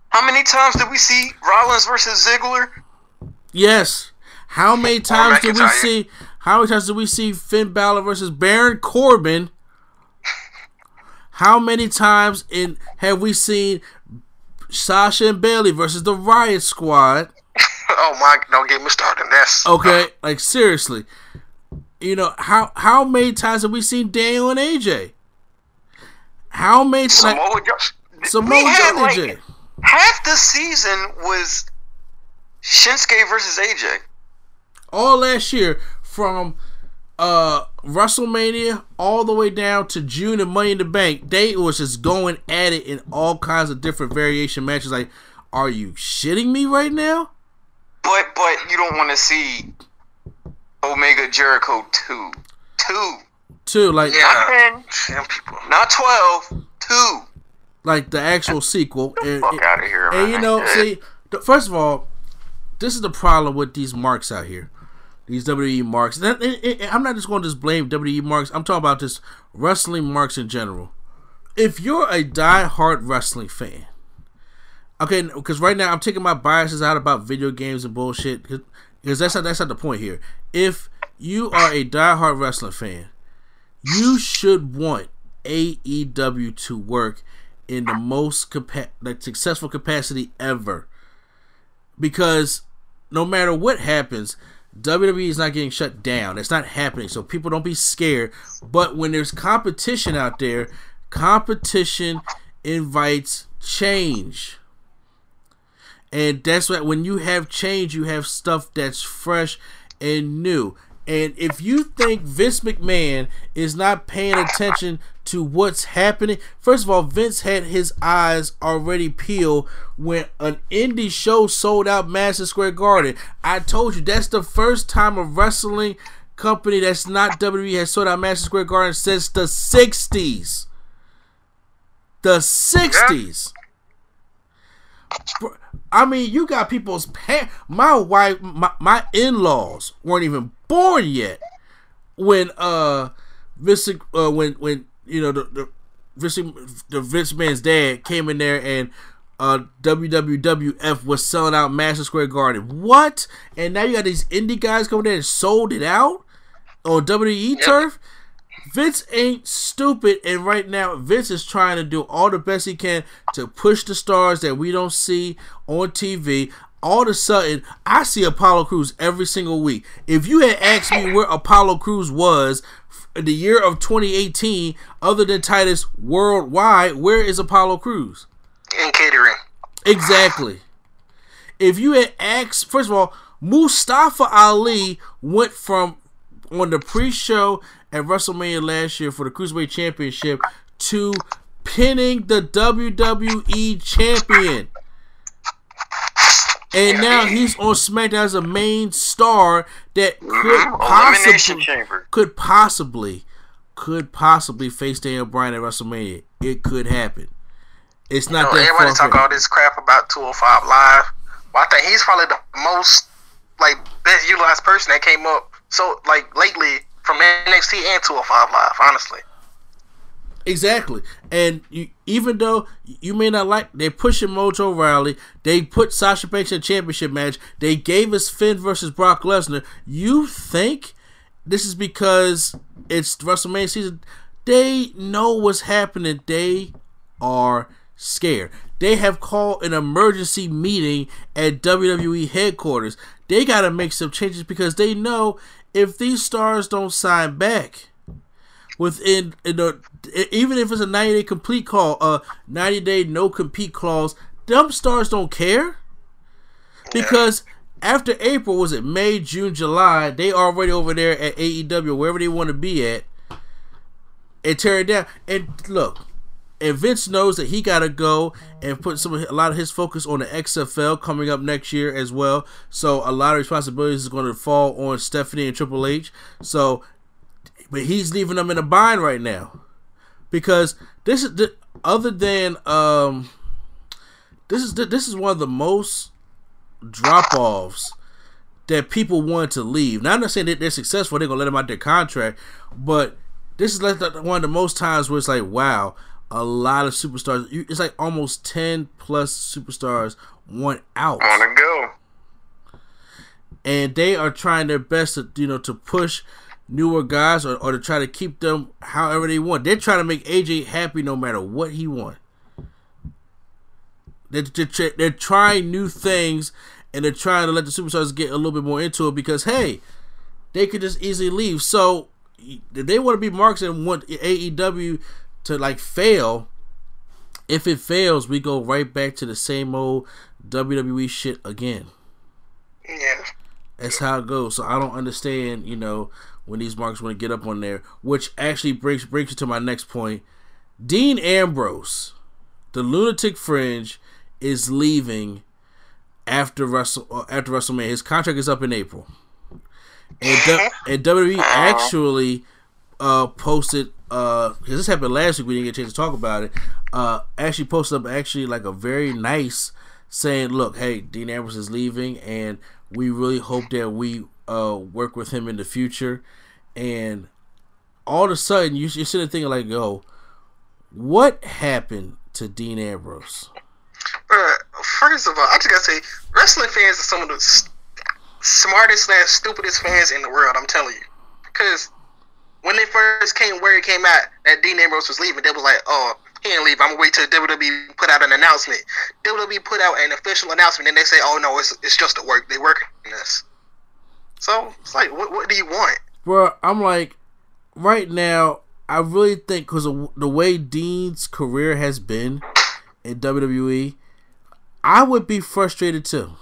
How many times did we see Rollins versus Ziggler? Yes. How many times do we see? How many times do we see Finn Balor versus Baron Corbin? How many times in have we seen Sasha and Bayley versus the Riot Squad? [LAUGHS] oh my! Don't get me started. That's okay. Uh, like seriously, you know how how many times have we seen Daniel and AJ? How many times? Samoa Joe. Samoa Joe like, AJ. Half the season was Shinsuke versus AJ. All last year from uh WrestleMania all the way down to June and Money in the Bank, they was just going at it in all kinds of different variation matches. Like, are you shitting me right now? But but you don't want to see Omega Jericho two, two, two. Like yeah, not people, not twelve, two. Like the actual sequel. and, fuck out of here, And man. you know, see, first of all, this is the problem with these marks out here. These WWE marks. I'm not just going to just blame WWE marks. I'm talking about just wrestling marks in general. If you're a die-hard wrestling fan, okay, because right now I'm taking my biases out about video games and bullshit, because that's not that's not the point here. If you are a die-hard wrestling fan, you should want AEW to work in the most capa- like successful capacity ever, because no matter what happens WWE is not getting shut down. It's not happening. So people don't be scared. But when there's competition out there, competition invites change. And that's what when you have change, you have stuff that's fresh and new. And if you think Vince McMahon is not paying attention to what's happening, first of all, Vince had his eyes already peeled when an indie show sold out Madison Square Garden. I told you that's the first time a wrestling company that's not WWE has sold out Madison Square Garden since the 60s. The 60s. I mean, you got people's pa- my wife, my, my in-laws weren't even born yet when uh Vince uh, when when you know the the Vince, the Vince man's dad came in there and uh WWF was selling out Madison Square Garden. What? And now you got these indie guys coming there and sold it out on WWE yep. turf. Vince ain't stupid, and right now Vince is trying to do all the best he can to push the stars that we don't see on TV all of a sudden I see Apollo Crews every single week. If you had asked me where Apollo Crews was in the year of 2018, other than Titus worldwide, where is Apollo Crews? In catering. Exactly. If you had asked, first of all, Mustafa Ali went from on the pre-show at WrestleMania last year for the Cruiserweight Championship to pinning the WWE Champion. And now he's on SmackDown as a main star that could mm-hmm. possibly could possibly could possibly face Daniel Bryan at WrestleMania. It could happen. It's not you know, that everybody talk all this crap about 205 Live. Well, I think he's probably the most like best utilized person that came up so like lately from NXT and 205 Live. Honestly. Exactly. And you, even though you may not like, they're pushing Mojo Rawley. They put Sasha Banks in a championship match. They gave us Finn versus Brock Lesnar. You think this is because it's WrestleMania season? They know what's happening. They are scared. They have called an emergency meeting at WWE headquarters. They got to make some changes because they know if these stars don't sign back within even if it's a 90 day complete call, a 90 day no compete clause, them stars don't care because after April was it May, June, July, they already over there at AEW wherever they want to be at and tear it down. And look, and Vince knows that he got to go and put some a lot of his focus on the XFL coming up next year as well. So a lot of responsibilities is going to fall on Stephanie and Triple H. So but he's leaving them in a bind right now because this is the, other than um this is the, this is one of the most drop offs that people want to leave. Now I'm not saying that they're successful; they're gonna let them out their contract, but this is like one of the most times where it's like, wow, a lot of superstars. It's like almost ten plus superstars want out. Want to go. and they are trying their best to you know to push newer guys or, or to try to keep them however they want. They're trying to make AJ happy no matter what he wants. They're, they're, they're trying new things and they're trying to let the superstars get a little bit more into it because hey, they could just easily leave. So if they want to be marks and want AEW to like fail, if it fails, we go right back to the same old WWE shit again. Yeah. That's how it goes. So I don't understand, you know, when these marks want to get up on there, which actually brings brings you to my next point. Dean Ambrose, the lunatic fringe, is leaving after Russell uh, after WrestleMania. His contract is up in April, and, [LAUGHS] and WWE actually uh, posted uh because this happened last week. We didn't get a chance to talk about it. Uh, actually posted up actually like a very nice saying, "Look, hey, Dean Ambrose is leaving, and we really hope that we uh work with him in the future." And all of a sudden, you, you're sitting thinking like, "Yo, what happened to Dean Ambrose?" Uh, first of all, I just gotta say, wrestling fans are some of the smartest slash stupidest fans in the world. I'm telling you, because when they first came, where it came out that Dean Ambrose was leaving, they was like, "Oh, he ain't leave. I'm gonna wait till WWE put out an announcement." WWE put out an official announcement, and they say, "Oh no, it's it's just a work. They working this." So it's like, what what do you want, bro? I'm like, right now, I really think because the way Dean's career has been in WWE, I would be frustrated too.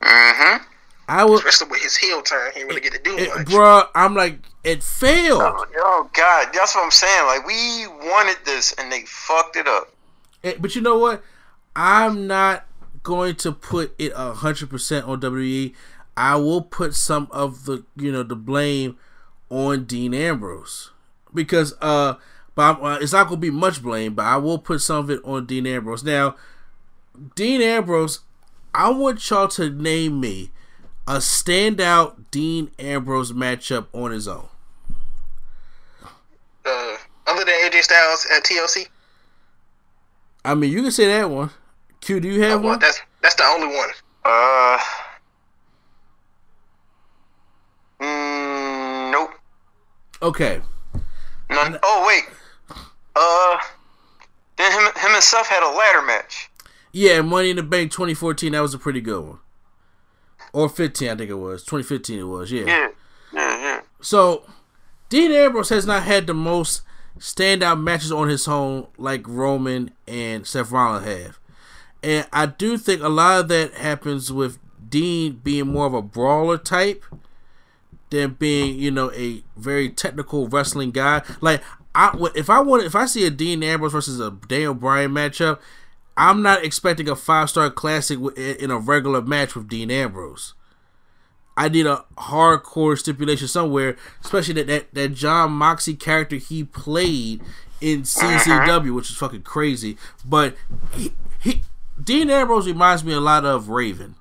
Mm-hmm. I would, especially with his heel turn. He really get to do it, much, bro. I'm like, it failed. Oh, oh, God, that's what I'm saying. Like we wanted this, and they fucked it up. It, but you know what? I'm not going to put it hundred percent on WWE. I will put some of the you know the blame on Dean Ambrose because uh, but uh, it's not gonna be much blame, but I will put some of it on Dean Ambrose. Now, Dean Ambrose, I want y'all to name me a standout Dean Ambrose matchup on his own. Uh, other than AJ Styles at TLC. I mean, you can say that one. Q, do you have oh, one? That's that's the only one. Uh. Mm, nope. Okay. None. Oh wait. Uh. Then him, him and Seth had a ladder match. Yeah, Money in the Bank 2014. That was a pretty good one. Or 15, I think it was. 2015 it was. Yeah. Yeah. Yeah. So, Dean Ambrose has not had the most standout matches on his own like Roman and Seth Rollins have. And I do think a lot of that happens with Dean being more of a brawler type than being, you know, a very technical wrestling guy. Like I if I want if I see a Dean Ambrose versus a Daniel Bryan matchup, I'm not expecting a five star classic in a regular match with Dean Ambrose. I need a hardcore stipulation somewhere, especially that that, that Jon Moxley character he played in CCW, uh-huh. which is fucking crazy. But he, he Dean Ambrose reminds me a lot of Raven.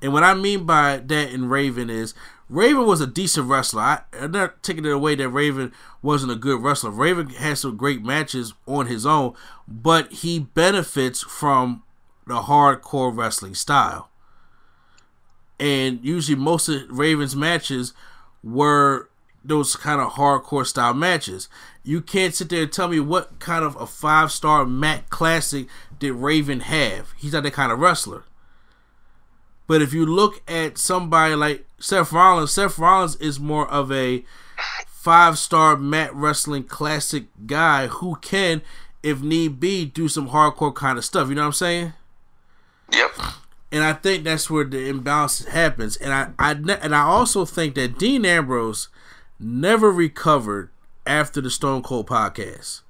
And what I mean by that in Raven is Raven was a decent wrestler. I, am not taking it away that Raven wasn't a good wrestler. Raven had some great matches on his own, but he benefits from the hardcore wrestling style. And usually, most of Raven's matches were those kind of hardcore style matches. You can't sit there and tell me what kind of a five star mat classic did Raven have. He's not that kind of wrestler. But if you look at somebody like Seth Rollins, Seth Rollins is more of a five star mat wrestling classic guy who can, if need be, do some hardcore kind of stuff. You know what I'm saying? Yep. And I think that's where the imbalance happens. And I, I and I also think that Dean Ambrose never recovered after the Stone Cold podcast.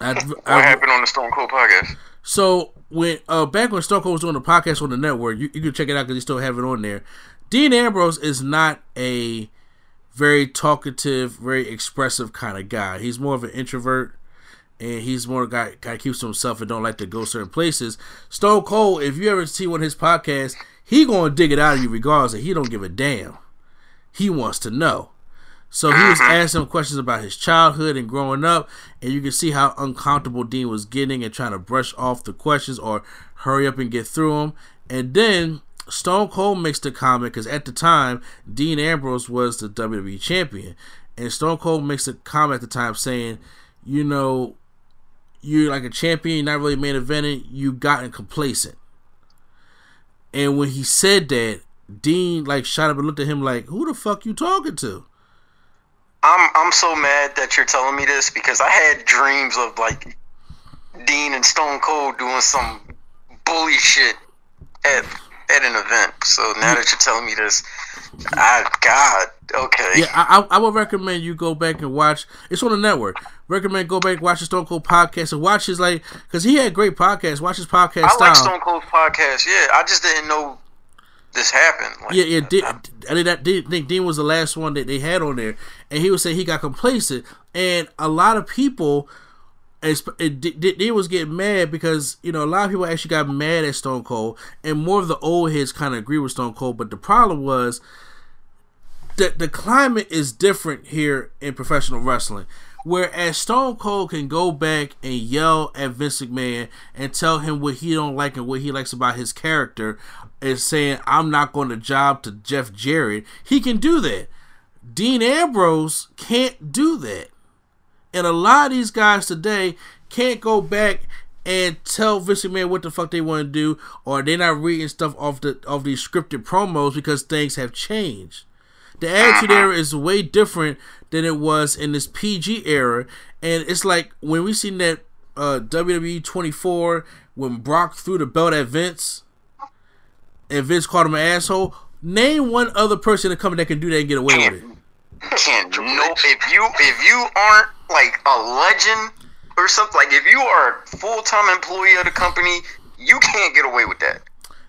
I, what I, happened on the Stone Cold podcast? So when uh back when Stone Cold was doing the podcast on the network, you, you can check it out because he still have it on there. Dean Ambrose is not a very talkative, very expressive kind of guy. He's more of an introvert, and he's more guy kind of keeps to himself and don't like to go certain places. Stone Cold, if you ever see one of his podcasts, he gonna dig it out of you regardless. And he don't give a damn. He wants to know. So he was asking him questions about his childhood and growing up, and you can see how uncomfortable Dean was getting and trying to brush off the questions or hurry up and get through them. And then Stone Cold makes the comment because at the time Dean Ambrose was the WWE champion, and Stone Cold makes a comment at the time saying, you know, you're like a champion, you're not really main eventing, you've gotten complacent. And when he said that, Dean like shot up and looked at him like, "Who the fuck you talking to?" I'm I'm so mad that you're telling me this because I had dreams of like Dean and Stone Cold doing some bully shit at at an event. So now that you're telling me this, I God, okay. Yeah, I, I would recommend you go back and watch. It's on the network. Recommend go back and watch the Stone Cold podcast and watch his like because he had great podcasts. Watch his podcast. I style. like Stone Cold's podcast. Yeah, I just didn't know this happened. Like, yeah, yeah. Dean, I Dean, think Dean was the last one that they had on there, and he was saying he got complacent, and a lot of people. Dean was getting mad because you know a lot of people actually got mad at Stone Cold, and more of the old heads kind of agree with Stone Cold. But the problem was that the climate is different here in professional wrestling. Whereas Stone Cold can go back and yell at Vince McMahon and tell him what he don't like and what he likes about his character, and saying I'm not going to job to Jeff Jarrett, he can do that. Dean Ambrose can't do that. And a lot of these guys today can't go back and tell Vince McMahon what the fuck they want to do, or they're not reading stuff off the of these scripted promos because things have changed. The attitude era is way different than it was in this PG era, and it's like when we seen that uh, WWE 24 when Brock threw the belt at Vince, and Vince called him an asshole. Name one other person in the company that can do that and get away can't, with it. Can't no if you if you aren't like a legend or something like if you are a full time employee of the company, you can't get away with that.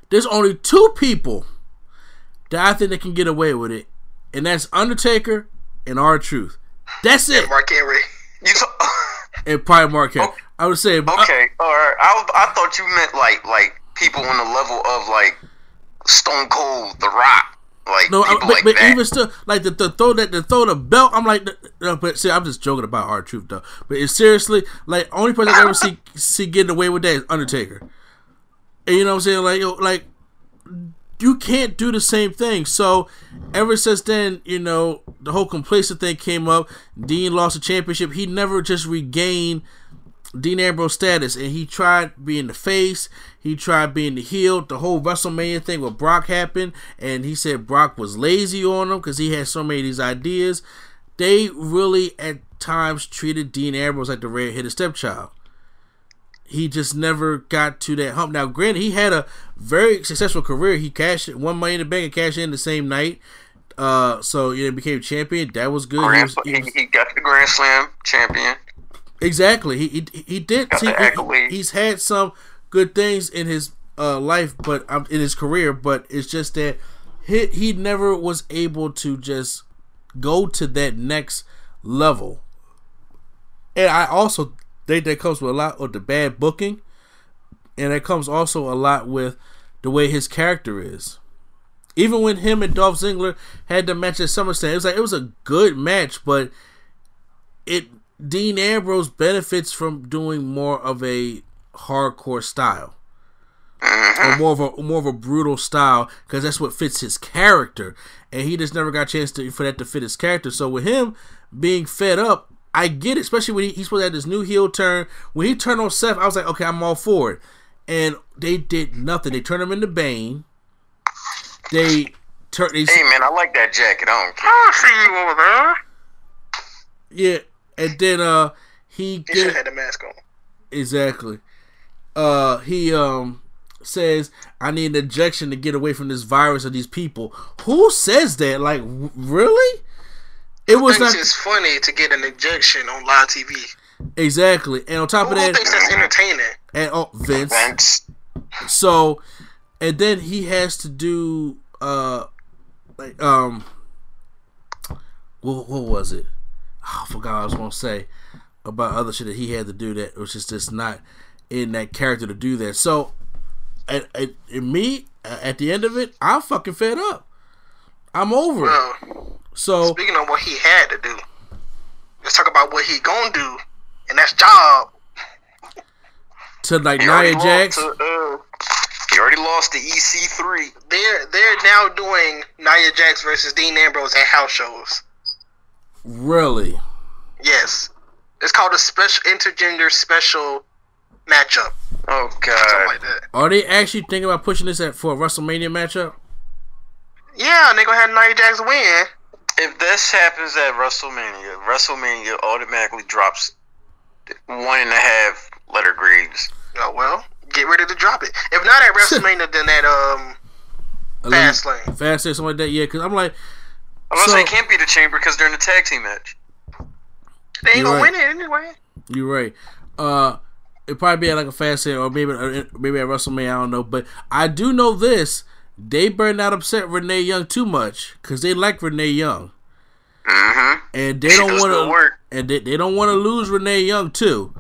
There's only two people that I think that can get away with it, and that's Undertaker and R-Truth. That's it. And Mark Henry. [LAUGHS] You t- [LAUGHS] and probably Mark Henry. Okay. I would say. Okay, all right. I, I thought you meant like like people on the level of like Stone Cold, The Rock. Like no, people but, like but even still, like the, the throw that the throw the belt, I'm like, no, but see, I'm just joking about R-Truth though. But it's seriously like only person I ever see see getting away with that is Undertaker. And you know what I'm saying? Like, yo, like you can't do the same thing. So ever since then, you know, the whole complacent thing came up. Dean lost the championship. He never just regained Dean Ambrose status, and he tried being the face. He tried being the heel. The whole WrestleMania thing with Brock happened, and he said Brock was lazy on him because he had so many of these ideas. They really at times treated Dean Ambrose like the red-headed stepchild. He just never got to that hump. Now, granted, he had a very successful career. He cashed one money in the bank and cashed in the same night. Uh, so you know, became champion. That was good. Grand, he, was, he, was, he, got the Grand Slam champion. Exactly. He he, he did. Got See, the accolade. he, he's had some good things in his uh, life, but um, in his career. But it's just that he he never was able to just go to that next level. And I also think that comes with a lot of the bad booking, and that comes also a lot with the way his character is. Even when him and Dolph Ziggler had the match at SummerSlam, it was like it was a good match, but it Dean Ambrose benefits from doing more of a hardcore style, mm-hmm. or more of a more of a brutal style, because that's what fits his character, and he just never got a chance to for that to fit his character. So with him being fed up, I get it, especially when he, he's supposed to have this new heel turn. When he turned on Seth, I was like, okay, I'm all for it, and they did nothing. They turned him into Bane. They turned. Hey man, I like that jacket. I don't care. I see you over there. Yeah, and then uh he He should have had the mask on. exactly. Uh he um says I need an injection to get away from this virus of these people. Who says that? Like w- really? It was thinks not it's funny to get an injection on live TV. exactly. And on top Who of that, thinks that's entertaining? and oh Vince. Vince. So, and then he has to do uh like um what what was it? Oh, I forgot what I was gonna say about other shit that he had to do that was just just not in that character to do that. So, at, at, at me at the end of it, I'm fucking fed up. I'm over it. So speaking of what he had to do, let's talk about what he gonna do, and that's job. to like Nia Jax, to, uh, he already lost the EC3. They're they're now doing Nia Jax versus Dean Ambrose at house shows. Really? Yes. It's called a special intergender special matchup. Oh Something god. like that. Are they actually thinking about pushing this at for a WrestleMania matchup? Yeah, and they gonna have Nia Jax win. If this happens at WrestleMania, WrestleMania automatically drops one and a half letter grades. Oh well, get ready to drop it. If not at [LAUGHS] WrestleMania, then at um Fastlane. Fastlane, something like that. Yeah, because I'm like, I was So- gonna say can't be the chamber because they're in a tag team match. They ain't You're gonna right. win it anyway. You're right. Uh, it probably be at like a fast sale or maybe uh, maybe at WrestleMania. I don't know, but I do know this: they better not upset Renee Young too much because they like Renee Young, Mm-hmm. and they She don't want to work. and they, they don't want to lose Renee Young too.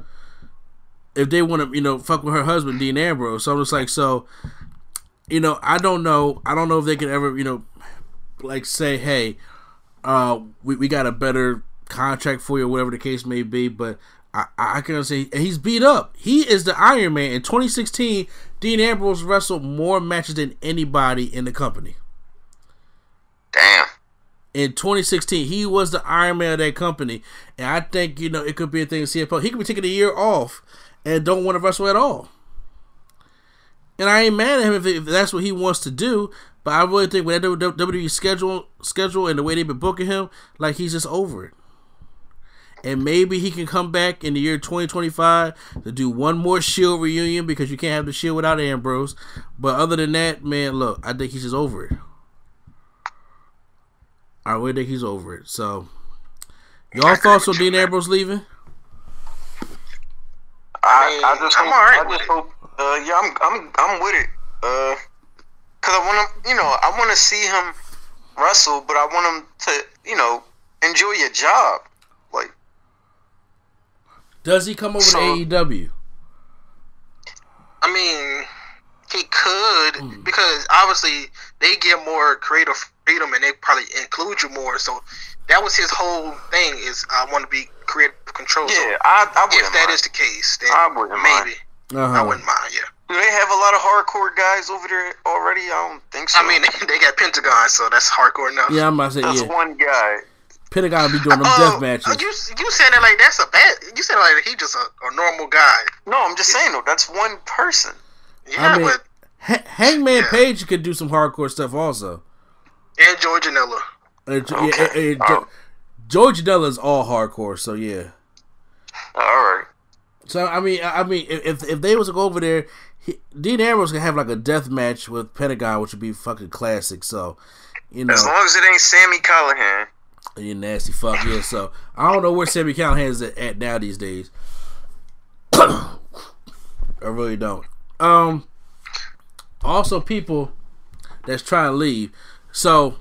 If they want to, you know, fuck with her husband Dean Ambrose, so I'm just like, so, you know, I don't know, I don't know if they can ever, you know, like say, hey, uh, we, we got a better contract for you, or whatever the case may be. But I, I can say he's beat up. He is the Iron Man. In 2016, Dean Ambrose wrestled more matches than anybody in the company. Damn. In 2016, he was the Iron Man of that company, and I think you know it could be a thing. CFO, he could be taking a year off and don't want to wrestle at all. And I ain't mad at him if, if that's what he wants to do. But I really think with that WWE schedule, schedule and the way they've been booking him, like he's just over it. And maybe he can come back in the year 2025 to do one more Shield reunion because you can't have the Shield without Ambrose. But other than that, man, look, I think he's just over it. I really think he's over it. So, y'all thoughts on Dean Ambrose leaving? I, I just I'm hope, alright I just hope. Uh, yeah, I'm I'm I'm with it. Uh, cause I want to, you know, I want to see him wrestle, but I want him to, you know, enjoy your job. Like, Does he come over So- to AEW? I mean, he could because obviously they give more creative freedom and they probably include you more. So that was his whole thing is I want to be creative control. so yeah, I I if wouldn't that mind. is the case, then I wouldn't mind. maybe Uh-huh. I wouldn't mind. Yeah, Do they have a lot of hardcore guys over there already? I don't think so. I mean they got Pentagon, so that's hardcore enough. Yeah, I'm about to say that's yeah. one guy. Pentagon be doing them Oh, death matches. oh, you you said it like that's a bad. You said it like he just a, a normal guy. No, I'm just saying though. That's one person. Yeah, I mean, but Ha- Hangman Yeah. Page could do some hardcore stuff also. and Joey Janela. Uh, Okay. yeah, uh, uh, Jo- Joey Janela is all hardcore, so yeah. All right. So I mean, I I mean, if if they was to go over there, he, Dean Ambrose could have like a death match with Pentagon, which would be fucking classic. So, you know, As long as it ain't Sami Callihan. you nasty fuck yeah. So I don't know where Sami Callihan is at, at now these days. [COUGHS] I really don't. Um. Also, people that's trying to leave. So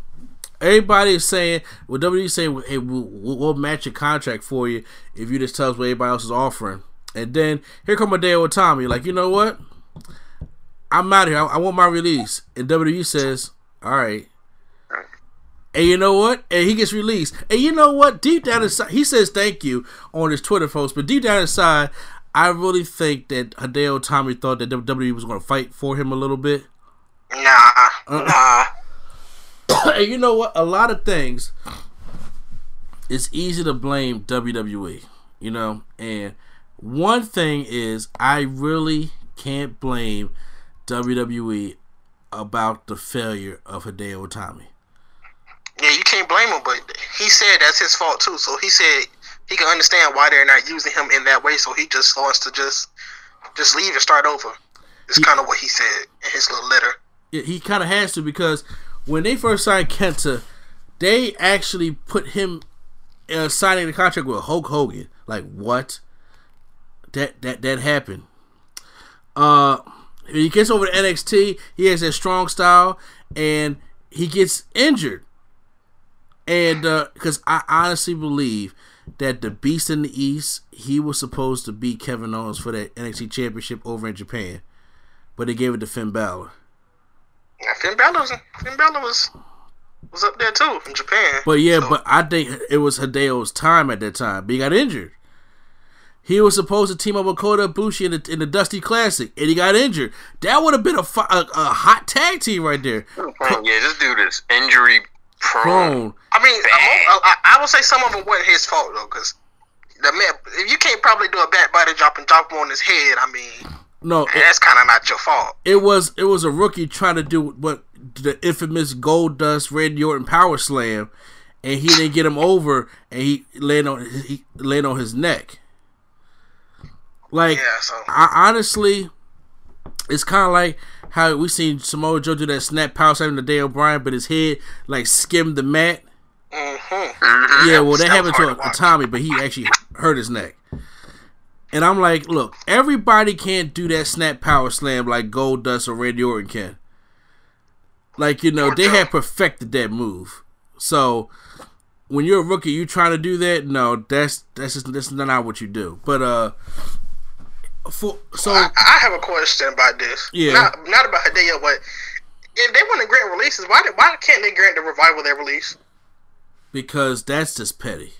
everybody is saying, well, WWE saying, hey, we'll, we'll we'll match your contract for you if you just tell us what everybody else is offering. And then here come a day with Tommy, like, you know what? I'm out here. I, I want my release. And WWE says, all right. And you know what? And he gets released. And you know what? Deep down inside, he says thank you on his Twitter post. But deep down inside, I really think that Hideo Itami thought that WWE was going to fight for him a little bit. Nah, uh-uh. Nah. [COUGHS] and you know what? A lot of things, it's easy to blame WWE, you know? And one thing is, I really can't blame WWE about the failure of Hideo Itami. yeah, you can't blame him, but he said that's his fault too. So he said he can understand why they're not using him in that way. So he just wants to just just leave and start over. It's kind of what he said in his little letter. Yeah, he kind of has to because when they first signed Kenta, they actually put him uh, signing the contract with Hulk Hogan. Like what? That that that happened. Uh, he gets over to NXT. He has that strong style, and he gets injured. And uh, because I honestly believe that the Beast in the East, he was supposed to beat Kevin Owens for that NXT Championship over in Japan, but they gave it to Finn Balor. Yeah, Finn Balor was Finn Balor was was up there too from Japan. But yeah, So, but I think it was Hideo's time at that time. But he got injured. He was supposed to team up with Kota Ibushi in the, in the Dusty Classic, and he got injured. That would have been a, a, a, hot tag team right there. Yeah, this dude is injury prone. prone. I mean, I, I, I would say some of them weren't his fault though, because the man, if you can't probably do a back body drop and drop him on his head, I mean, no, that's kind of not your fault. It was it was a rookie trying to do what the infamous Goldust Randy Orton Power Slam, and he didn't get him over, and he landed on he landed on his neck. Like, yeah, so. I, honestly, it's kind of like how we seen Samoa Joe do that snap power slam to Daniel Bryan, but his head like skimmed the mat. Mm-hmm. Yeah, well, that happened to, to Itami, but he actually hurt his neck. And I'm like, look, everybody can't do that snap power slam like Goldust or Randy Orton can. Like, you know, they have perfected that move. So when you're a rookie, you trying to do that? No, that's that's just that's not what you do. But uh, for so I, I have a question about this. Yeah, not, not about Hideo, but if they want to grant releases, why why can't they grant the revival their release? Because that's just petty.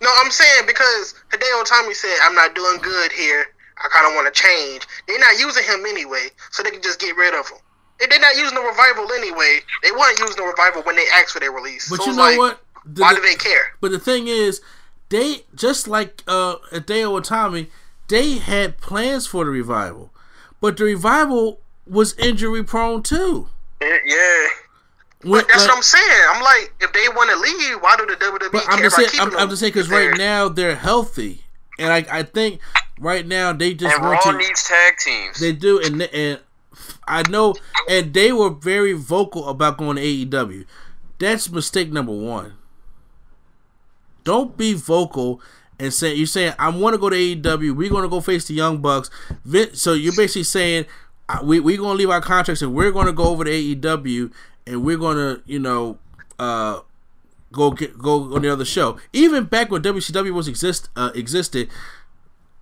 No, I'm saying because Hideo Itami said, I'm not doing good here. I kind of want to change. They're not using him anyway, so they can just get rid of him. If they're not using the revival anyway, they weren't using the revival when they asked for their release. But so you know like, what? The, why do they care? But the thing is, they just like uh Hideo Itami, they had plans for the revival, but the revival was injury prone too. Yeah. When, that's like, what I'm saying. I'm like, if they want to leave, why do the WWE but I'm just saying, I'm, I'm, just saying because right now they're healthy, and I, I think right now they just and want Raw to, needs tag teams. They do, and and I know, and they were very vocal about going to AEW. That's mistake number one. Don't be vocal and say you're saying I want to go to AEW. We're going to go face the Young Bucks. So you're basically saying we we're going to leave our contracts and we're going to go over to AEW and we're gonna, you know, uh, go get go on the other show. Even back when WCW was exist uh, existed,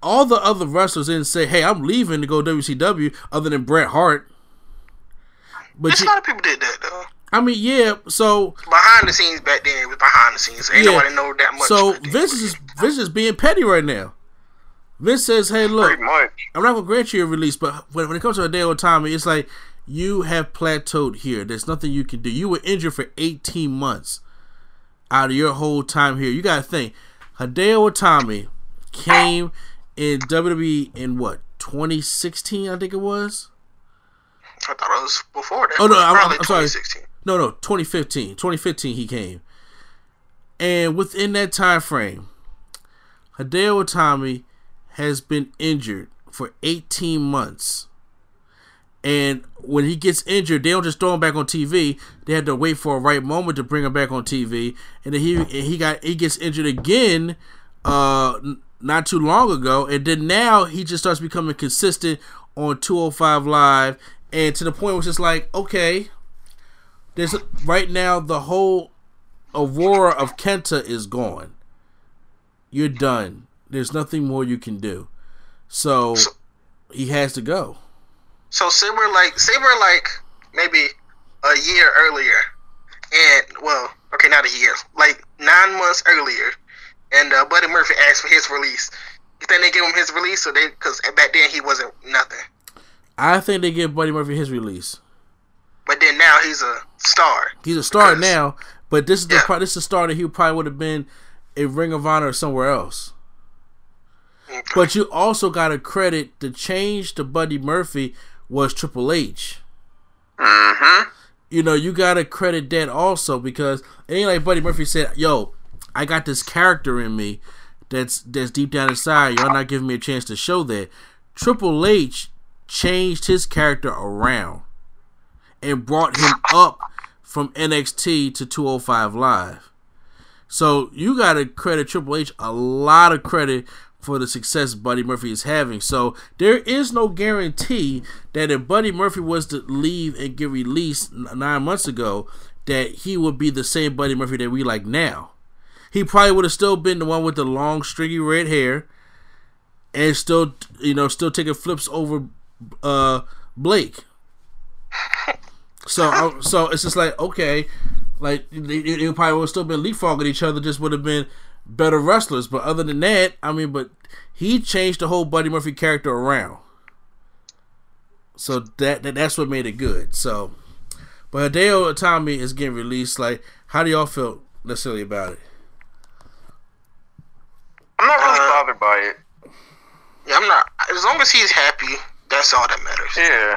all the other wrestlers didn't say, "Hey, I'm leaving to go WCW," other than Bret Hart. But you, a lot of people did that though. I mean, yeah. So behind the scenes back then, it was behind the scenes. Ain't yeah. nobody know that much. So Vince is Vince is being petty right now. Vince says, "Hey, look, I'm not gonna grant you a release, but when, when it comes to a day or time, it's like you have plateaued here. There's nothing you can do. You were injured for 18 months out of your whole time here. You got to think. Hideo Itami came in WWE in what 2016, I think it was. I thought it was before that. Oh no, I'm, I'm sorry. No, no, 2015. 2015 he came, and within that time frame, Hideo Itami has been injured for 18 months. And when he gets injured, they don't just throw him back on TV. They had to wait for a right moment to bring him back on TV. And then he he got he gets injured again, uh, not too long ago. And then now he just starts becoming consistent on 205 Live, and to the point where it's just like, okay, there's right now the whole aurora of Kenta is gone. You're done. There's nothing more you can do. So he has to go. So say we're like say we're like maybe a year earlier, and well, okay, not a year, like nine months earlier, and uh, Buddy Murphy asked for his release. You think they give him his release, or they because back then he wasn't nothing. I think they give Buddy Murphy his release. But then now he's a star. He's a star now, but this is the yeah. this is the star that he probably would have been in Ring of Honor or somewhere else. Okay. But you also got to credit the change to Buddy Murphy was Triple H. Mm-hmm. You know, you gotta credit that also because it ain't like Buddy Murphy said, "Yo, I got this character in me that's that's deep down inside. Y'all not giving me a chance to show that." Triple H changed his character around and brought him up from NXT to 205 Live. So you got to credit Triple H a lot of credit for the success Buddy Murphy is having. So there is no guarantee that if Buddy Murphy was to leave and get released nine months ago, that he would be the same Buddy Murphy that we like now. He probably would have still been the one with the long, stringy red hair, and still, you know, still taking flips over uh, Blake. [LAUGHS] So, so it's just like okay, like it, it probably would have still been leapfrogging each other. Just would have been better wrestlers. But other than that, I mean, but he changed the whole Buddy Murphy character around. So that, that that's what made it good. So, but Hideo Itami is getting released. Like, how do y'all feel necessarily about it? I'm not really uh, bothered by it. Yeah, I'm not. As long as he's happy, that's all that matters. Yeah.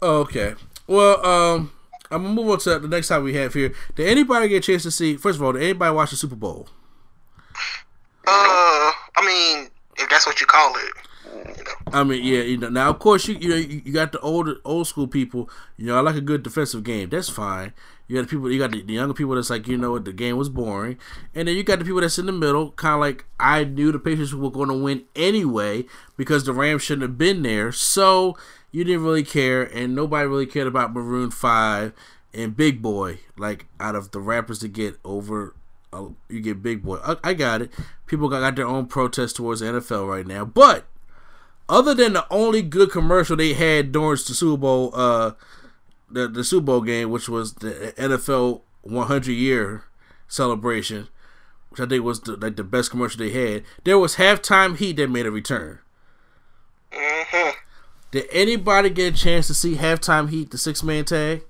Okay. Well, um, I'm gonna move on to the next time we have here. Did anybody get a chance to see? First of all, did anybody watch the Super Bowl? Uh, I mean, if that's what you call it. You know. I mean, yeah, you know. Now, of course, you you know you, you got the old old school people. You know, I like a good defensive game. That's fine. You got the people. You got the, the younger people that's like, you know, what the game was boring, and then you got the people that's in the middle, kind of like I knew the Patriots were going to win anyway because the Rams shouldn't have been there. So you didn't really care, and nobody really cared about Maroon Five and Big Boi. Like out of the rappers to get over, uh, you get Big Boi. I, I got it. People got, got their own protest towards the NFL right now, but other than the only good commercial they had during the Super Bowl, uh, the the Super Bowl game, which was the NFL 100 year celebration, which I think was the, like the best commercial they had. There was halftime heat that made a return. Mm-hmm. Did anybody get a chance to see halftime heat, the six man tag?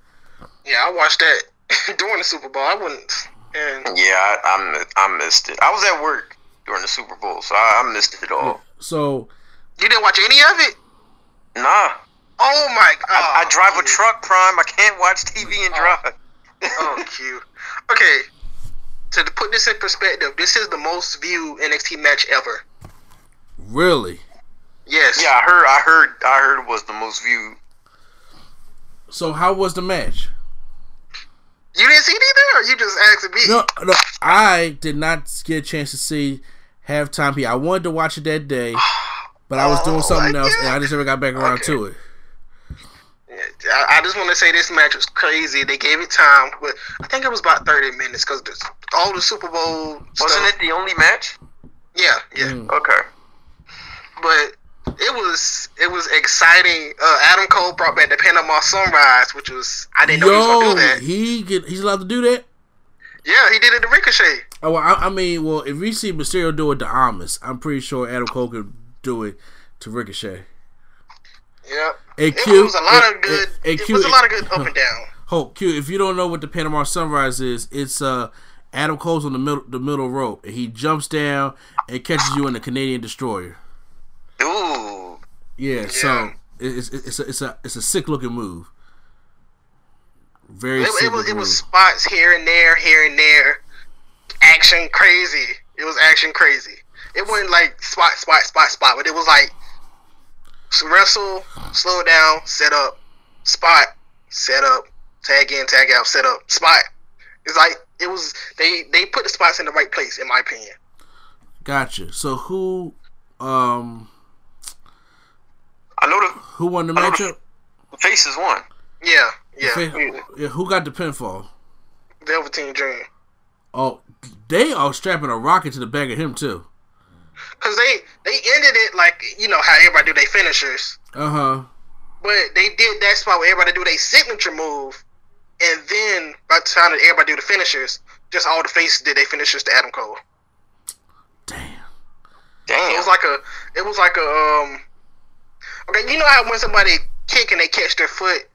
Yeah, I watched that [LAUGHS] during the Super Bowl. I wouldn't. And... Yeah, I, I, I missed it. I was at work during the Super Bowl, so I, I missed it all. So you didn't watch any of it? Nah. Oh my god! I, I drive a truck, Prime. I can't watch TV and oh. drive. oh, [LAUGHS] cute. Okay, to put this in perspective, this is the most viewed NXT match ever. Really? Yes. Yeah, I heard. I heard. I heard it was the most viewed. So how was the match? You didn't see it either, or you just asked me? No, no, I did not get a chance to see halftime. Here, I wanted to watch it that day, [SIGHS] but I was doing oh, something else, and I just never got back around okay. to it. I, just want to say this match was crazy. They gave it time, but I think it was about thirty minutes because all the Super Bowl. Wasn't stuff, it the only match? Yeah, yeah. Mm. Okay. But it was it was exciting. Uh, Adam Cole brought back the Panama Sunrise, which was I didn't know Yo, he was gonna do that. He get, he's allowed to do that. Yeah, he did it to Ricochet. Oh, well, I, I, mean, well, if we see Mysterio do it to Amos, I'm pretty sure Adam Cole could do it to Ricochet. Yep. Hey, Q, it was a lot of good. Q, it was a lot of good up and down. Hope Q. If you don't know what the Panama Sunrise is, it's uh Adam Cole's on the middle the middle rope, and he jumps down and catches you in the Canadian Destroyer. Ooh. Yeah, yeah. so it's it's a, it's a it's a sick looking move. Very. It, it was it was spots here and there, here and there, action crazy. It was action crazy. It wasn't like spot spot spot spot, but it was like wrestle, slow down, set up, spot, set up, tag in, tag out, set up, spot. It's like it was they they put the spots in the right place, in my opinion. Gotcha. So who um I know the who won the matchup? The faces won. Yeah, yeah. yeah. Who got the pinfall? Velveteen Dream. Oh, they are strapping a rocket to the back of him too. Cause they they ended it like you know how everybody do their finishers. Uh huh. But they did that spot where everybody do their signature move, and then by the time that everybody do the finishers, just all the faces did their finishers to Adam Cole. Damn. Damn. it was like a. It was like a. Um. Okay, you know how when somebody kick and they catch their foot.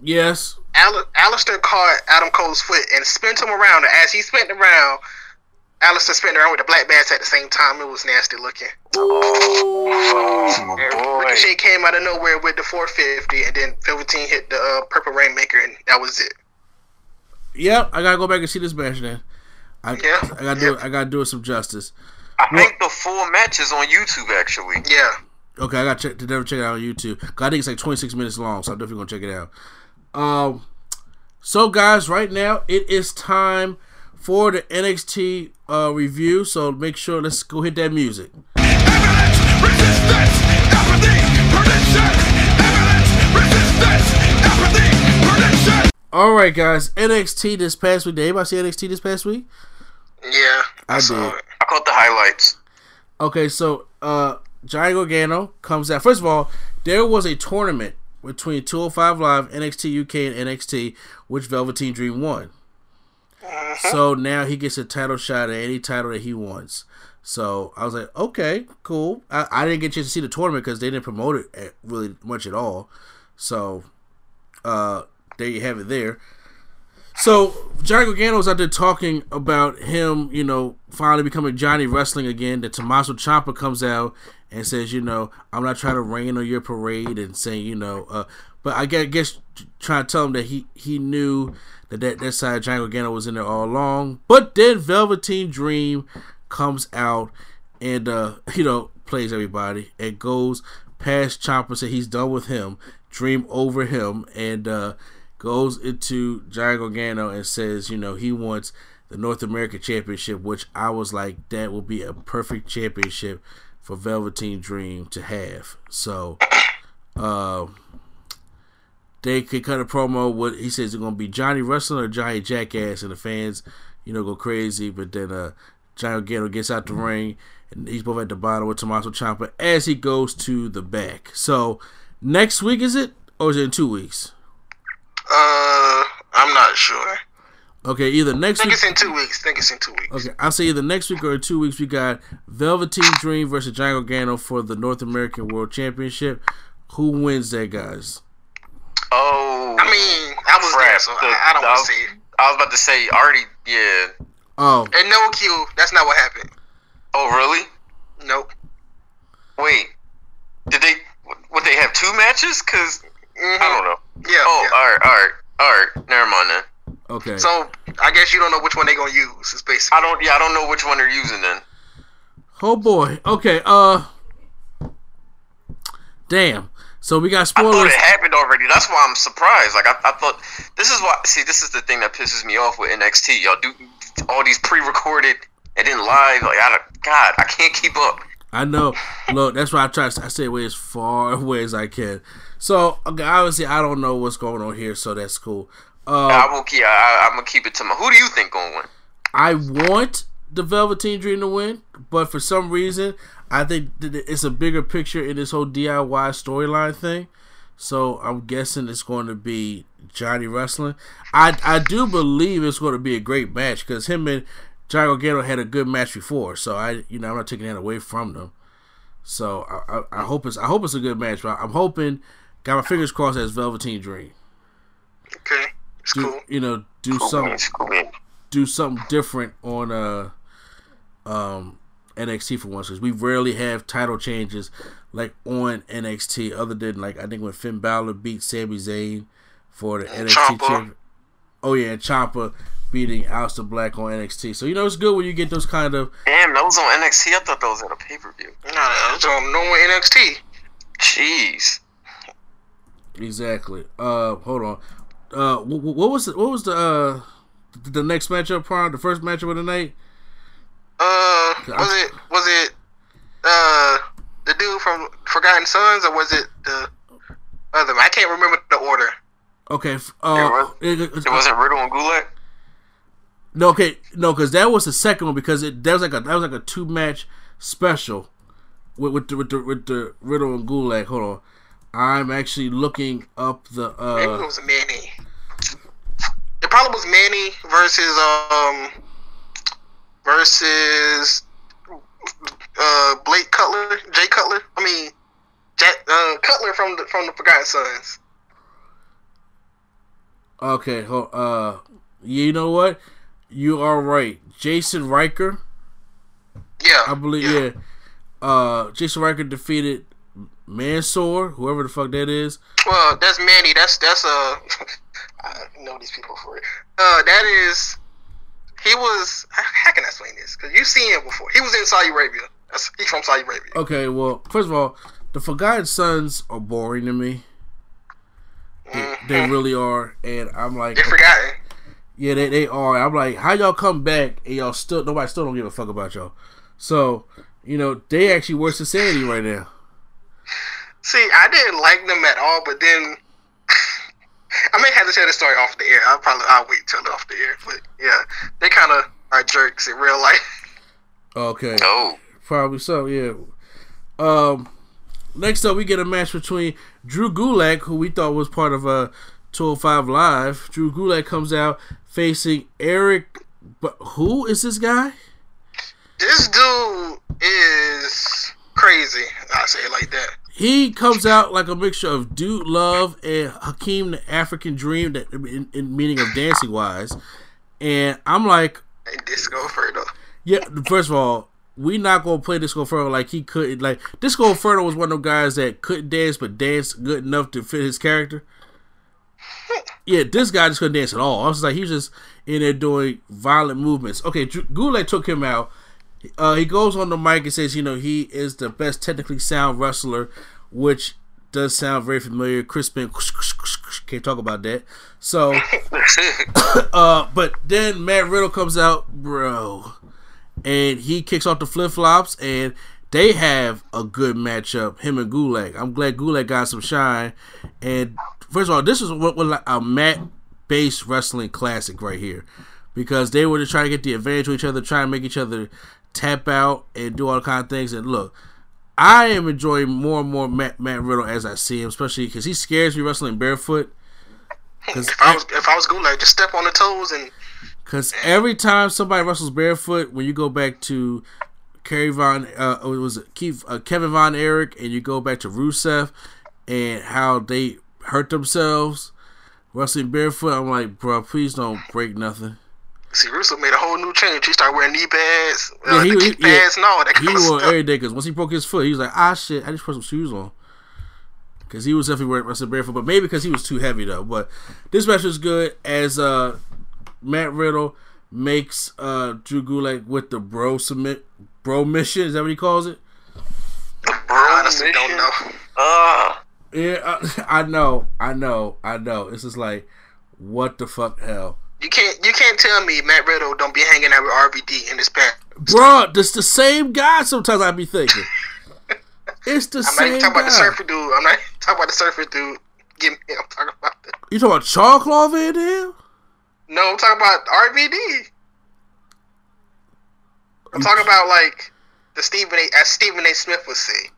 Yes. Al- Aleister caught Adam Cole's foot and spent him around. And as he spent around, Aleister spent around with the Black Mass at the same time. It was nasty looking. Oh, boy. Ricochet came out of nowhere with the 450, and then Velveteen hit the uh, Purple Rainmaker, and that was it. Yep, I gotta go back and see this match then. I, yeah, I gotta do it. I gotta do it some justice. I well, think the full match is on YouTube actually. Yeah. Okay, I got to never check it out on YouTube. I think it's like 26 minutes long, so I'm definitely gonna check it out. Um, so guys, right now it is time for the NXT uh, review. So make sure let's go hit that music. All right, guys. NXT this past week. Did anybody see NXT this past week? Yeah, I, I did. I caught the highlights. Okay, so uh, Johnny Gargano comes out. First of all, there was a tournament between 205 Live, NXT UK, and NXT, which Velveteen Dream won. Uh-huh. So now he gets a title shot at any title that he wants. So I was like, okay, cool. I, I didn't get a chance to see the tournament because they didn't promote it at really much at all. So uh, there you have it there. So Johnny Gargano was out there talking about him, you know, finally becoming Johnny Wrestling again. That Tommaso Ciampa comes out and says, you know, I'm not trying to rain on your parade and saying, you know, uh, but I guess trying to tell him that he he knew that that, that side Johnny Gargano was in there all along. But then Velveteen Dream comes out and uh, [LAUGHS] you know plays everybody and goes past Ciampa, said he's done with him, Dream over him, and uh, goes into Johnny Gargano and says, you know, he wants the North American Championship, which I was like, that will be a perfect championship for Velveteen Dream to have. So, uh, they could cut a promo. What he says it's gonna be Johnny Wrestling or Johnny Jackass, and the fans, you know, go crazy. But then uh, Johnny Gargano gets out the ring, and he's both at the bottom with Tommaso Ciampa as he goes to the back. So next week is it, or is it in two weeks? Uh, I'm not sure. Okay, either next I think week. it's in two weeks. I think it's in two weeks. Okay, I'll say either next week or in two weeks. We got Velveteen Dream versus Johnny Gargano for the North American World Championship. Who wins that, guys? Oh, I mean, I was there, so I, I don't want to say. I was about to say already. Yeah. Oh, And no Q, that's not what happened. Oh, really? Nope. Wait. Did they? Would they have two matches? Cause Mhm. I don't know. Yeah. Oh, yeah. all right, all right, all right. Never mind then. okay. So I guess you don't know which one they're gonna use. Is basically. I don't. Yeah, I don't know which one they're using then. Oh boy. Okay. Uh. Damn. So we got spoilers. I thought spoilers. it happened already. That's why I'm surprised. Like I, I thought this is why. See, this is the thing that pisses me off with NXT. Y'all do all these pre-recorded and then live. Like I, don't- God, I can't keep up. I know. Look, that's why I try. I stay away as far [LAUGHS] away as I can. So okay, obviously, I don't know what's going on here. So that's cool. Uh, I will. Yeah, I, I'm gonna keep it to my. Who do you think gonna win? I want the Velveteen Dream to win, but for some reason, I think it's a bigger picture in this whole DIY storyline thing. So I'm guessing it's going to be Johnny Wrestling. I I do believe it's going to be a great match because him and Johnny Gargano had a good match before. So I you know I'm not taking that away from them. So I, I, I hope it's I hope it's a good match. But I'm hoping, got my fingers crossed as Velveteen Dream. Okay. It's Do, cool. You know, do Cool something cool do something different on uh um NXT for once because we rarely have title changes like on NXT other than like I think when Finn Balor beat Sami Zayn for the NXT Ciampa. champion. Oh yeah, and Ciampa beating Aleister Black on NXT. So you know it's good when you get those kind of Damn, that was on NXT. I thought that was at a pay-per-view. No, no, it's on normal NXT. Jeez. Exactly. Uh, hold on. Uh, wh- wh- what was the, what was the uh the next matchup? Prime the first matchup of the night. Uh, was it was it uh the dude from Forgotten Sons or was it the other? I can't remember the order. Okay. Uh, it- it- It wasn't Riddle and Gulak. No, okay, no, because that was the second one because it that was like a that was like a two match special with with the, with the with the Riddle and Gulak. Hold on, I'm actually looking up the Maybe it uh was Manny. It probably was Manny versus um versus uh Blake Cutler, Jay Cutler. I mean, Jack uh, Cutler from the from the Forgotten Sons. okay, hold, uh, you know what? You are right, Jaxson Ryker. Yeah, I believe yeah. Uh, Jaxson Ryker defeated Mansoor, whoever the fuck that is. Well, that's Manny. That's that's uh, [LAUGHS] I know these people for it. Uh, that is, he was. How can I explain this? Because you've seen him before. He was in Saudi Arabia. That's, he's from Saudi Arabia. Okay, well, first of all, the Forgotten Sons are boring to me. They, they really are, and I'm like, They're forgotten. Yeah, they, they are. I'm like, how y'all come back and y'all still nobody still don't give a fuck about y'all. So, you know, they actually worse than Sanity right now. See, I didn't like them at all, but then [SIGHS] I may have to tell the story off the air. I'll probably I'll wait till off the air. But yeah, they kind of are jerks in real life. Okay. Oh. Probably so, yeah. Um next up we get a match between Drew Gulak, who we thought was part of uh 205 Live, Drew Gulak comes out facing Eric. But who is this guy? This dude is crazy. I say it like that. He comes out like a mixture of Dude Love and Akeem the African Dream, that in, in meaning of dancing wise. And I'm like, hey, Disco Inferno. Yeah, first of all, we not gonna play Disco Inferno like he couldn't. Like Disco Inferno was one of those guys that couldn't dance but danced good enough to fit his character. yeah, this guy just couldn't dance at all. I was like, he was just in there doing violent movements. Okay, Gulak took him out. Uh, he goes on the mic and says, you know, he is the best technically sound wrestler, which does sound very familiar. Crispin can't talk about that. So, [LAUGHS] uh, but then Matt Riddle comes out, bro, and he kicks off the flip flops, and they have a good matchup. Him and Gulak. I'm glad Gulak got some shine. And first of all, this is what a mat based wrestling classic right here, because they were just trying to get the advantage to each other, trying to make each other tap out and do all kind of things. And look, I am enjoying more and more Matt, Matt Riddle as I see him, especially because he scares me wrestling barefoot. [LAUGHS] If I was if I was Gulak, just step on the toes and. Because every time somebody wrestles barefoot, when you go back to Kerry Von, uh, it was Keith, uh, Kevin Von Erich, and you go back to Rusev and how they hurt themselves wrestling barefoot, I'm like, bro, please don't break nothing. See, Rusev made a whole new change. He started wearing knee pads, uh, yeah, he, he, pads, yeah, and all that. He wore every day because once he broke his foot, he was like, ah, shit, I just put some shoes on. Because he was definitely wearing wrestling barefoot, but maybe because he was too heavy though. But this match was good as uh, Matt Riddle makes uh, Drew Gulak with the bro submit bro mission. Is that what he calls it? The bro I honestly mission? don't know. Uh. Yeah, I, [LAUGHS] I know, I know, I know. It's just like, what the fuck, hell. You can't, you can't tell me Matt Riddle don't be hanging out with RVD in this pack. Bro, this the same guy. Sometimes I be thinking. [LAUGHS] it's the I'm same. I'm not talking guy. about the surfer dude. I'm not talking about the surfer dude. Give me. I'm talking about the. You talking about Charles Van Dam? No, I'm talking about RVD. I'm talking about like the Stephen A. As Stephen A. Smith would say.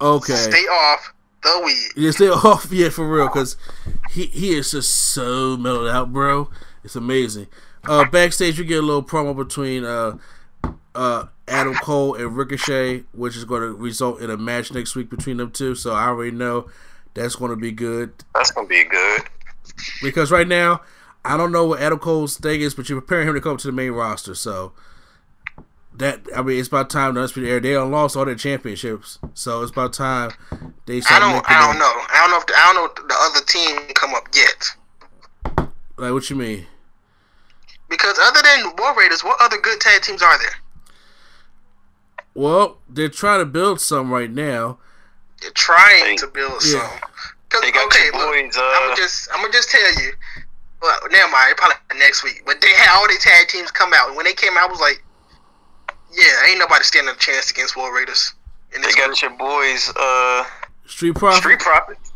Okay. Stay off the weed. Yeah, stay off. [LAUGHS] Yeah, for real, because he he is just so mellowed out, bro. It's amazing. Uh, backstage, we get a little promo between uh, uh, Adam Cole and Ricochet, which is going to result in a match next week between them two. So I already know that's going to be good. That's going to be good. Because right now, I don't know what Adam Cole's thing is, but you're preparing him to come to the main roster. So that I mean, it's about time to be air. They don't lost all their championships, so it's about time they. Start I don't. I don't know. I don't know if the, I don't know if the other team come up yet. Like what you mean? Because other than War Raiders, what other good tag teams are there? Well, they're trying to build some right now. They're trying to build yeah. some. Cause, okay, look, boys, uh... I'm gonna just I'm gonna just tell you. Well, never mind. Probably next week. But they had all their tag teams come out, and when they came out, I was like, "Yeah, ain't nobody standing a chance against War Raiders." they got group. your boys, uh, Street Profits. Street Profits.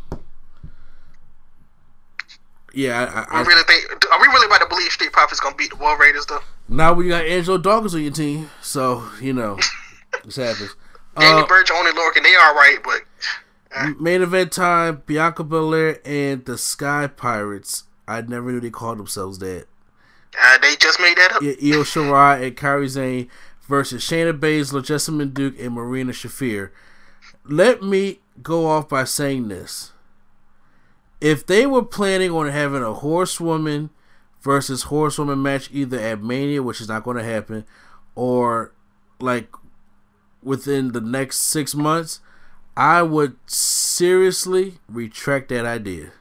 Yeah, I, I, really think. Are we really about to believe Street Profits gonna beat the War Raiders though? Now we got Angelo Dawkins on your team, so you know [LAUGHS] this happens. Danny uh, Burch, Oney Lorcan, they are right, but uh. main event time: Bianca Belair and the Sky Pirates. I never knew they called themselves that. Uh, they just made that up. Yeah, Io Shirai and Kairi Sane versus Shayna Baszler, Jessamyn Duke, and Marina Shafir. Let me go off by saying this. If they were planning on having a horsewoman versus horsewoman match either at Mania, which is not going to happen, or like within the next six months, I would seriously retract that idea.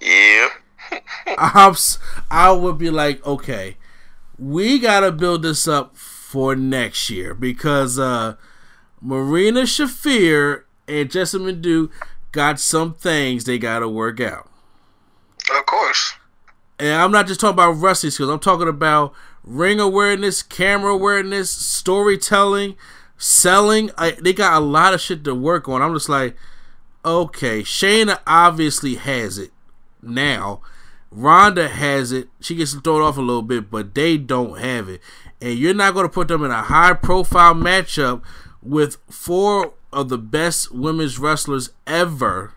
Yeah. [LAUGHS] I'm, I would be like, okay, we gotta build this up for next year because uh, Marina Shafir and Jessamyn Duke got some things they gotta work out. Of course. And I'm not just talking about wrestling skills. I'm talking about ring awareness, camera awareness, storytelling, selling. I, they got a lot of shit to work on. I'm just like, okay, Shayna obviously has it now. Ronda has it. She gets thrown off a little bit, but they don't have it. And you're not going to put them in a high profile matchup with four of the best women's wrestlers ever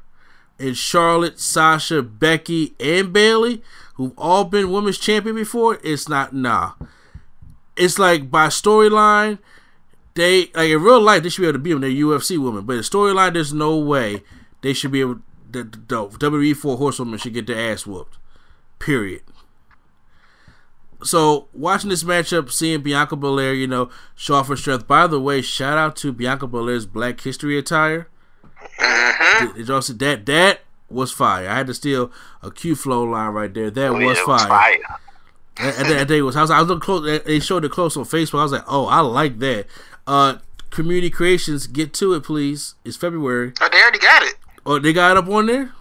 in Charlotte, Sasha, Becky, and Bayley, who've all been women's champion before, it's not nah. It's like by storyline, they like in real life they should be able to beat them. They're UFC women, but in storyline, there's no way they should be able. The, the, the WWE four horsewomen should get their ass whooped. Period. So watching this matchup, seeing Bianca Belair, you know, show off her strength. By the way, shout out to Bianca Belair's Black History attire. Mm-hmm. Did, did y'all see that? That was fire. I had to steal a Q flow line right there. That Oh, was yeah, fire. fire. And, that was I was I was looking close. They showed it close on Facebook. I was like, oh, I like that. Uh, Community Creations, get to it, please. It's February. Oh, they already got it. Oh, they got it up on there.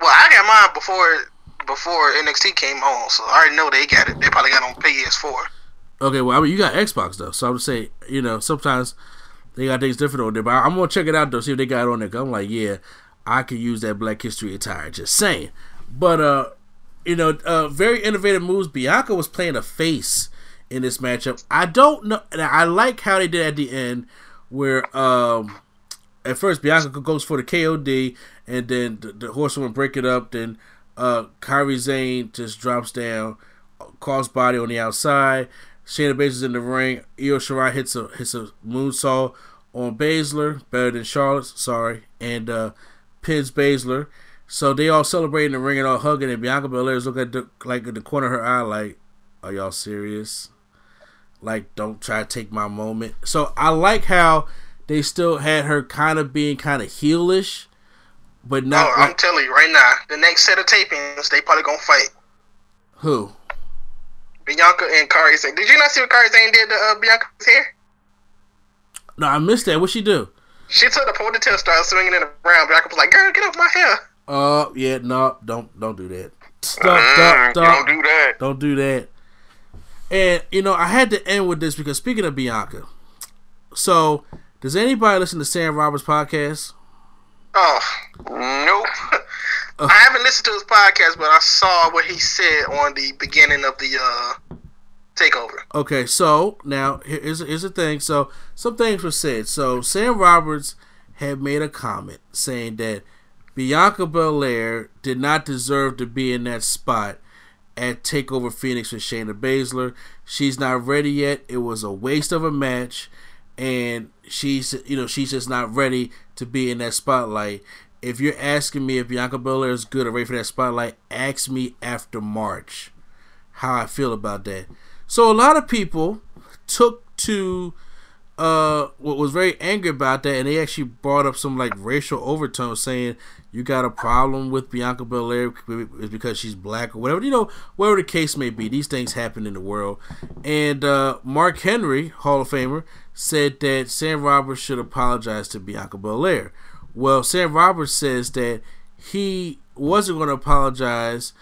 Well, I got mine before before NXT came on, so I already know they got it. They probably got on PS4. Okay, well, I mean, you got Xbox though, so I'm just saying, you know, sometimes they got things different on there. But I'm gonna check it out though, see if they got it on there. i I'm like, yeah, I could use that Black History attire. Just saying. But uh, you know, uh, very innovative moves. Bianca was playing a face in this matchup. I don't know. I like how they did at the end, where um, at first Bianca goes for the KOD, and then the, the horsewoman break it up. Then uh, Kairi Sane just drops down, cross body on the outside. Shayna Baszler's in the ring. Io Shirai hits a hits a moonsault on Baszler, better than Charlotte. Sorry, and uh, pins Baszler. So they all celebrating the ring and all hugging, and Bianca Belair's looking at the, like at the corner of her eye, like, "Are y'all serious? Like, don't try to take my moment." So I like how they still had her kind of being kind of heelish, but not. oh, I'm telling you right now, the next set of tapings, they probably gonna fight. Who? Bianca and Kairi Sane. Did you not see what Kairi Sane did to uh, Bianca's hair? No, I missed that. What she do? She took the ponytail, started swinging it around. Bianca was like, "Girl, get off my hair." Uh, yeah, no, don't don't do that. Stop, Mm, stop, stop. don't do that. Don't do that. And you know, I had to end with this because speaking of Bianca, so does anybody listen to Sam Roberts podcast? Oh, nope. I haven't listened to his podcast, but I saw what he said on the beginning of the uh, takeover. Okay, so now here's here's the thing. So some things were said. So Sam Roberts had made a comment saying that Bianca Belair did not deserve to be in that spot at Takeover Phoenix with Shayna Baszler. She's not ready yet. It was a waste of a match, and she's you know she's just not ready to be in that spotlight. If you're asking me if Bianca Belair is good or ready for that spotlight, ask me after March how I feel about that. So a lot of people took to uh what was very angry about that and they actually brought up some like racial overtones saying you got a problem with Bianca Belair is because she's black or whatever you know whatever the case may be these things happen in the world and uh Mark Henry Hall of Famer said that Sam Roberts should apologize to Bianca Belair well Sam Roberts says that he wasn't going to apologize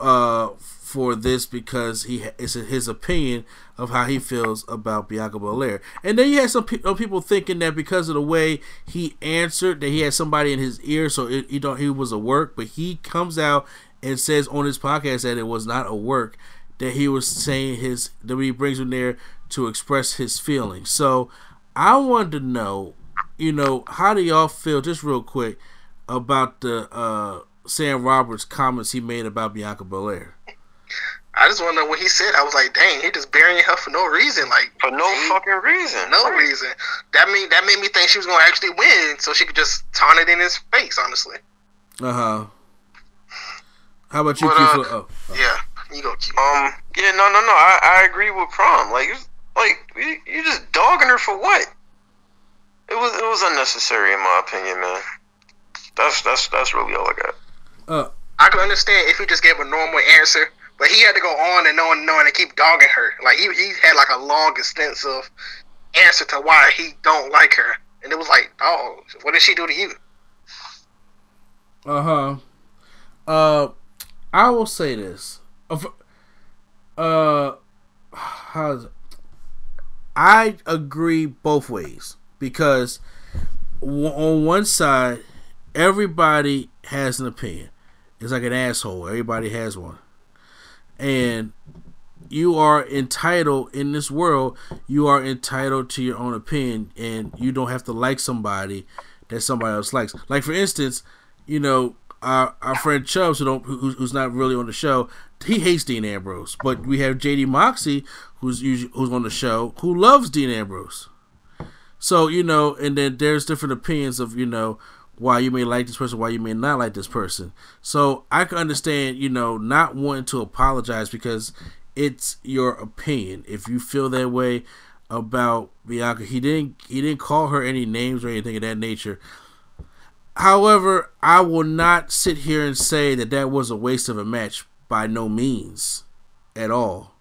uh for this because he it's his opinion of how he feels about Bianca Belair. And then you had some pe- people thinking that because of the way he answered that he had somebody in his ear, so it, you know he was a work. But he comes out and says on his podcast that it was not a work. That he was saying his that he brings him there to express his feelings. So I wanted to know, you know, how do y'all feel just real quick about the uh, Sam Roberts comments he made about Bianca Belair? I just want to know what he said. I was like, dang, he just burying her for no reason, like For no he- fucking reason. no Right. reason. That mean that made me think she was gonna actually win, so she could just taunt it in his face. Honestly, Uh huh. How about you, But, Q? uh, Flo- oh, yeah, you go Q. Um. Yeah. No. No. No. I, I agree with Prom. Like, it's, like you, you just dogging her for what? It was it was unnecessary in my opinion, man. That's that's that's really all I got. uh, I could understand if he just gave a normal answer, but he had to go on and on and on and keep dogging her. Like he he had like a long extensive answer to why he don't like her, and it was like, oh, what did she do to you? uh huh. Uh, I will say this. Of- Uh, how's it? I agree both ways because on one side, everybody has an opinion. It's like an asshole. Everybody has one, and you are entitled in this world. You are entitled to your own opinion, and you don't have to like somebody that somebody else likes. Like for instance, you know, our, our friend Chubbs, who don't, who, who's not really on the show, he hates Dean Ambrose. But we have JD Moxie, who's who's on the show, who loves Dean Ambrose. So you know, and then there's different opinions of you know why you may like this person, why you may not like this person. So I can understand, you know, not wanting to apologize because it's your opinion. If you feel that way about Bianca, he didn't he didn't call her any names or anything of that nature. However, I will not sit here and say that that was a waste of a match by no means at all.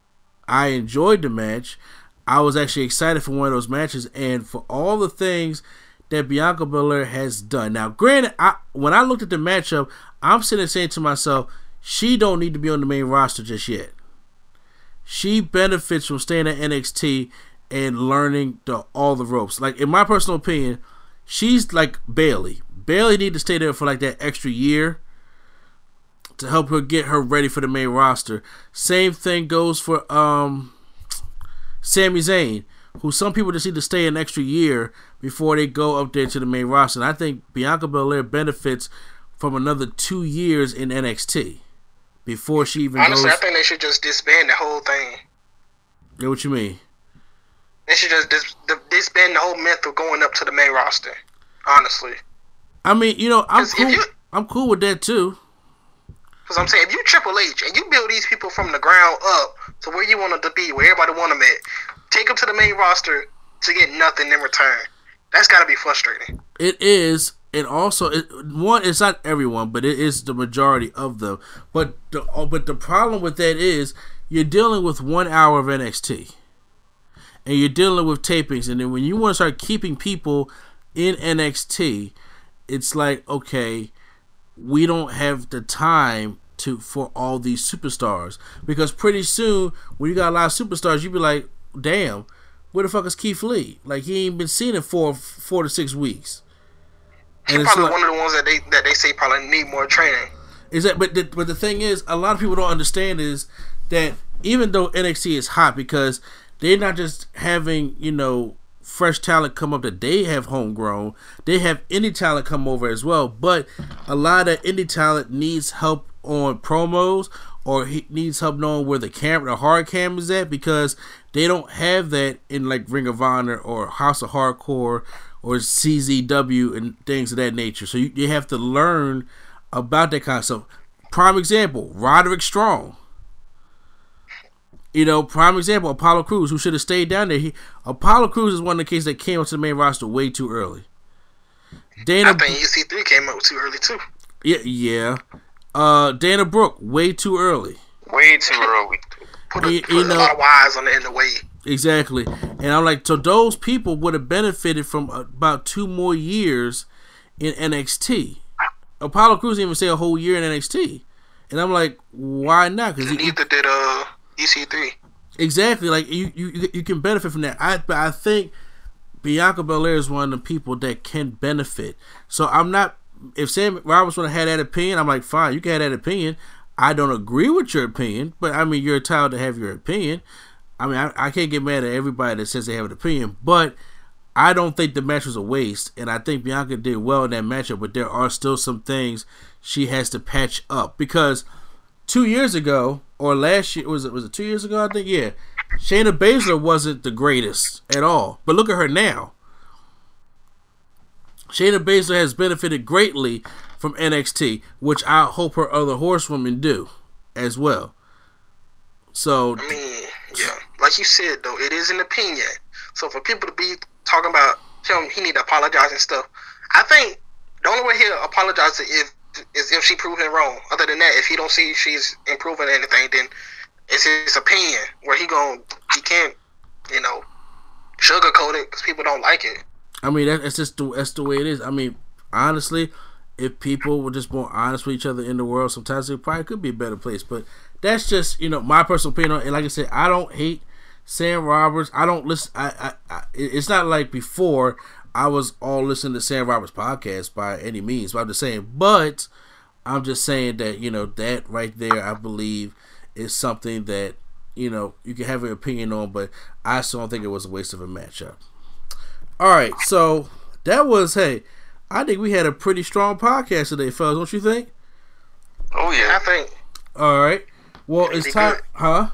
I enjoyed the match. I was actually excited for one of those matches and for all the things that Bianca Belair has done. Now, granted, I, when I looked at the matchup, I'm sitting saying to myself, she don't need to be on the main roster just yet. She benefits from staying at NXT and learning the, all the ropes. Like in my personal opinion, she's like Bayley. Bayley need to stay there for like that extra year to help her get her ready for the main roster. Same thing goes for um Sami Zayn, who some people just need to stay an extra year before they go up there to the main roster. And I think Bianca Belair benefits from another two years in NXT before she even Honestly, goes. I think they should just disband the whole thing. Yeah, what you mean? They should just dis- disband the whole myth of going up to the main roster. Honestly, I mean, you know, I'm cool. you- I'm cool with that too. Because I'm saying if you Triple H and you build these people from the ground up to where you want them to be, where everybody want them at, take them to the main roster to get nothing in return. That's got to be frustrating. It is, and also it, one. It's not everyone, but it is the majority of them. But the oh, but the problem with that is you're dealing with one hour of NXT, and you're dealing with tapings, and then when you want to start keeping people in NXT, it's like okay, we don't have the time to for all these superstars because pretty soon when you got a lot of superstars, you'd be like, damn. Where the fuck is Keith Lee? Like he ain't been seen in four four to six weeks. He's probably like- one of the ones that they that they say probably need more training. Is that but the, but the thing is, a lot of people don't understand is that even though NXT is hot because they're not just having you know fresh talent come up that they have homegrown, they have indie talent come over as well. But a lot of indie talent needs help on promos or he needs help knowing where the camera, the hard cam is at because they don't have that in like Ring of Honor or House of Hardcore or CZW and things of that nature. So you, you have to learn about that kind of stuff. Prime example, Roderick Strong. You know, prime example, Apollo Crews, who should have stayed down there. He, Apollo Crews is one of the cases that came onto the main roster way too early. Dana, I think EC3 came up too early too. yeah, yeah. Uh, Dana Brooke, way too early. Way too early. Put a, You- put you a lot of wires on the in the way. Exactly. And I'm like, so those people would have benefited from about two more years in NXT. Apollo Crews didn't even stay a whole year in NXT. And I'm like, why not? Because Neither did uh EC3. exactly like you, you you can benefit from that. I but I think Bianca Belair is one of the people that can benefit. So I'm not. If Sam Roberts would have had that opinion, I'm like, fine, you can have that opinion. I don't agree with your opinion, but I mean, you're entitled to have your opinion. I mean, I, I can't get mad at everybody that says they have an opinion, but I don't think the match was a waste, and I think Bianca did well in that matchup. But there are still some things she has to patch up because two years ago or last year was it was it two years ago? I think yeah. Shayna Baszler wasn't the greatest at all, but look at her now. Shayna Baszler has benefited greatly from NXT, which I hope her other horsewomen do as well. So I mean, yeah, like you said though, it is an opinion. So for people to be talking about him, he need to apologize and stuff. I think the only way he'll apologize is is if she proves him wrong. Other than that, if he don't see she's improving anything, then it's his opinion where he gon' he can't, you know, sugarcoat it because people don't like it. I mean, that, that's just the, that's the way it is. I mean, honestly, if people were just more honest with each other in the world, sometimes it probably could be a better place. But that's just you know my personal opinion. And like I said, I don't hate Sam Roberts. I don't listen. I, I, I it's not like before. I was all listening to Sam Roberts podcast by any means. But I'm just saying. But I'm just saying that you know that right there, I believe is something that you know you can have an opinion on. But I still don't think it was a waste of a matchup. All right, so that was hey, I think we had a pretty strong podcast today, fellas. Don't you think? Oh yeah, I think. All right. Well, it's time, good. huh?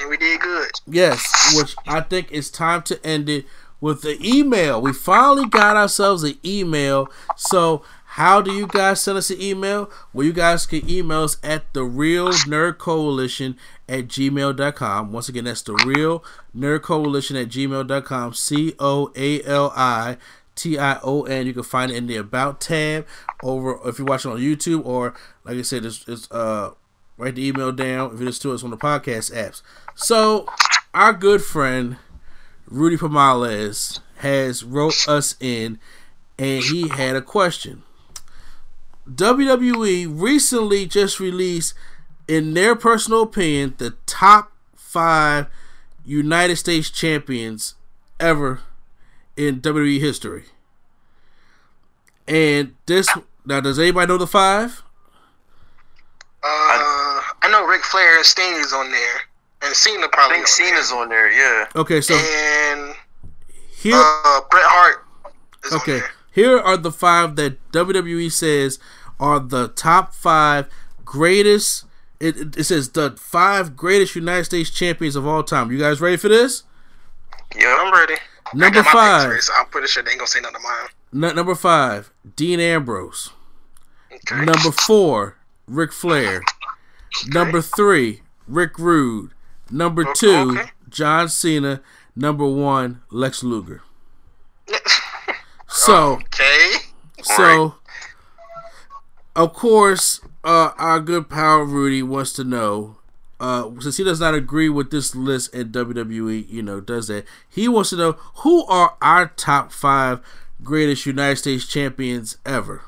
And we did good. Yes, which I think it's time to end it with the email. We finally got ourselves an email. So, how do you guys send us an email? Well, you guys can email us at the Real Nerd Coalition at gmail.com. Once again, that's the Real Nerd Coalition at gmail.com. C O A L I T I O N. You can find it in the About tab over if you're watching on YouTube or, like I said, it's, it's uh, write the email down if you listen to us on the podcast apps. So, our good friend Rudy Pomales has wrote us in, and he had a question. WWE recently just released, in their personal opinion, the top five United States champions ever in WWE history. And this now, does anybody know the five? Uh, I know Ric Flair and Sting is on there, and Cena I think on Cena's on there. Yeah. Okay, so. And here, uh, Bret Hart. Is on okay, there. here are the five that WWE says are the top five greatest. It, it, it says the five greatest United States champions of all time. You guys ready for this? Yeah, I'm ready. Number I got my five. picks ready, so I'm pretty sure they ain't gonna say nothing of mine. N- number five, Dean Ambrose. Okay. Number four, Ric Flair. Number three, Rick Rude. Number two, okay. John Cena. Number one, Lex Luger. [LAUGHS] So, okay. so, of course, uh, our good pal Rudy wants to know, uh, since he does not agree with this list and WWE, you know, does that, he wants to know who are our top five greatest United States champions ever.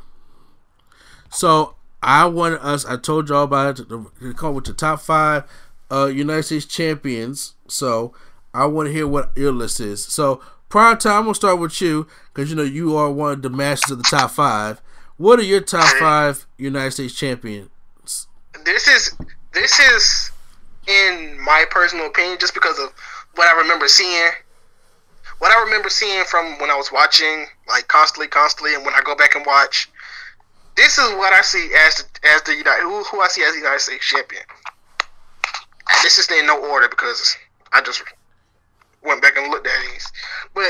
So I want us. I told y'all about it. To, to come with the top five uh, United States champions. So I want to hear what your list is. So prior time, I'm gonna start with you because you know you are one of the masters of the top five. What are your top five United States champions? This is this is in my personal opinion, just because of what I remember seeing. What I remember seeing from when I was watching, like constantly, constantly, and when I go back and watch, this is what I see as the, as the United who, who I see as the United States champion. This is in no order because I just went back and looked at these, but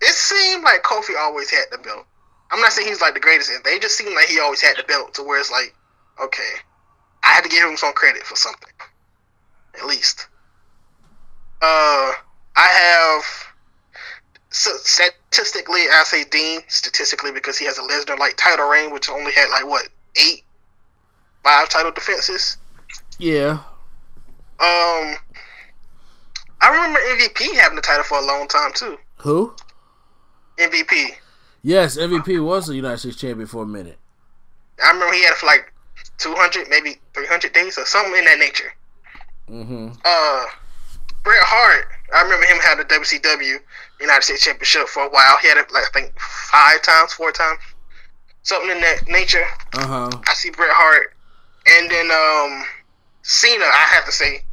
it seemed like Kofi always had the belt. I'm not saying he's like the greatest, they just seem like he always had the belt to where it's like, okay, I had to give him some credit for something, at least. Uh, I have so statistically, I say Dean statistically because he has a Lesnar like title reign, which only had like what eight, five title defenses. Yeah. Um, I remember MVP having the title for a long time too. Who? MVP. Yes, MVP was a United States champion for a minute. I remember he had it for like 200, maybe 300 days or something in that nature. Mm-hmm. Uh, Bret Hart. I remember him having the WCW United States Championship for a while. He had it like I think five times, four times, something in that nature. Uh huh. I see Bret Hart, and then um, Cena. I have to say,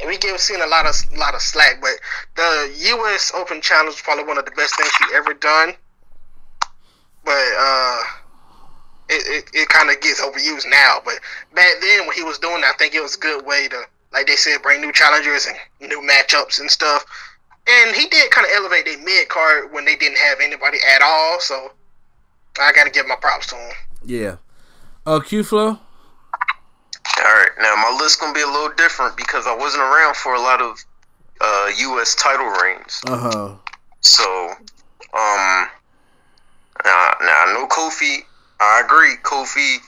and we give Cena a lot of lot of slack, but the U.S. Open Challenge is probably one of the best things he ever done. But uh, it it, it kind of gets overused now. But back then when he was doing that, I think it was a good way to, like they said, bring new challengers and new matchups and stuff. And he did kind of elevate their mid card when they didn't have anybody at all. So I got to give my props to him. Yeah. Uh, Q Flow. All right, now my list gonna be a little different because I wasn't around for a lot of uh, U.S. title reigns. Uh huh. So, um, now, now I know Kofi. I agree, Kofi.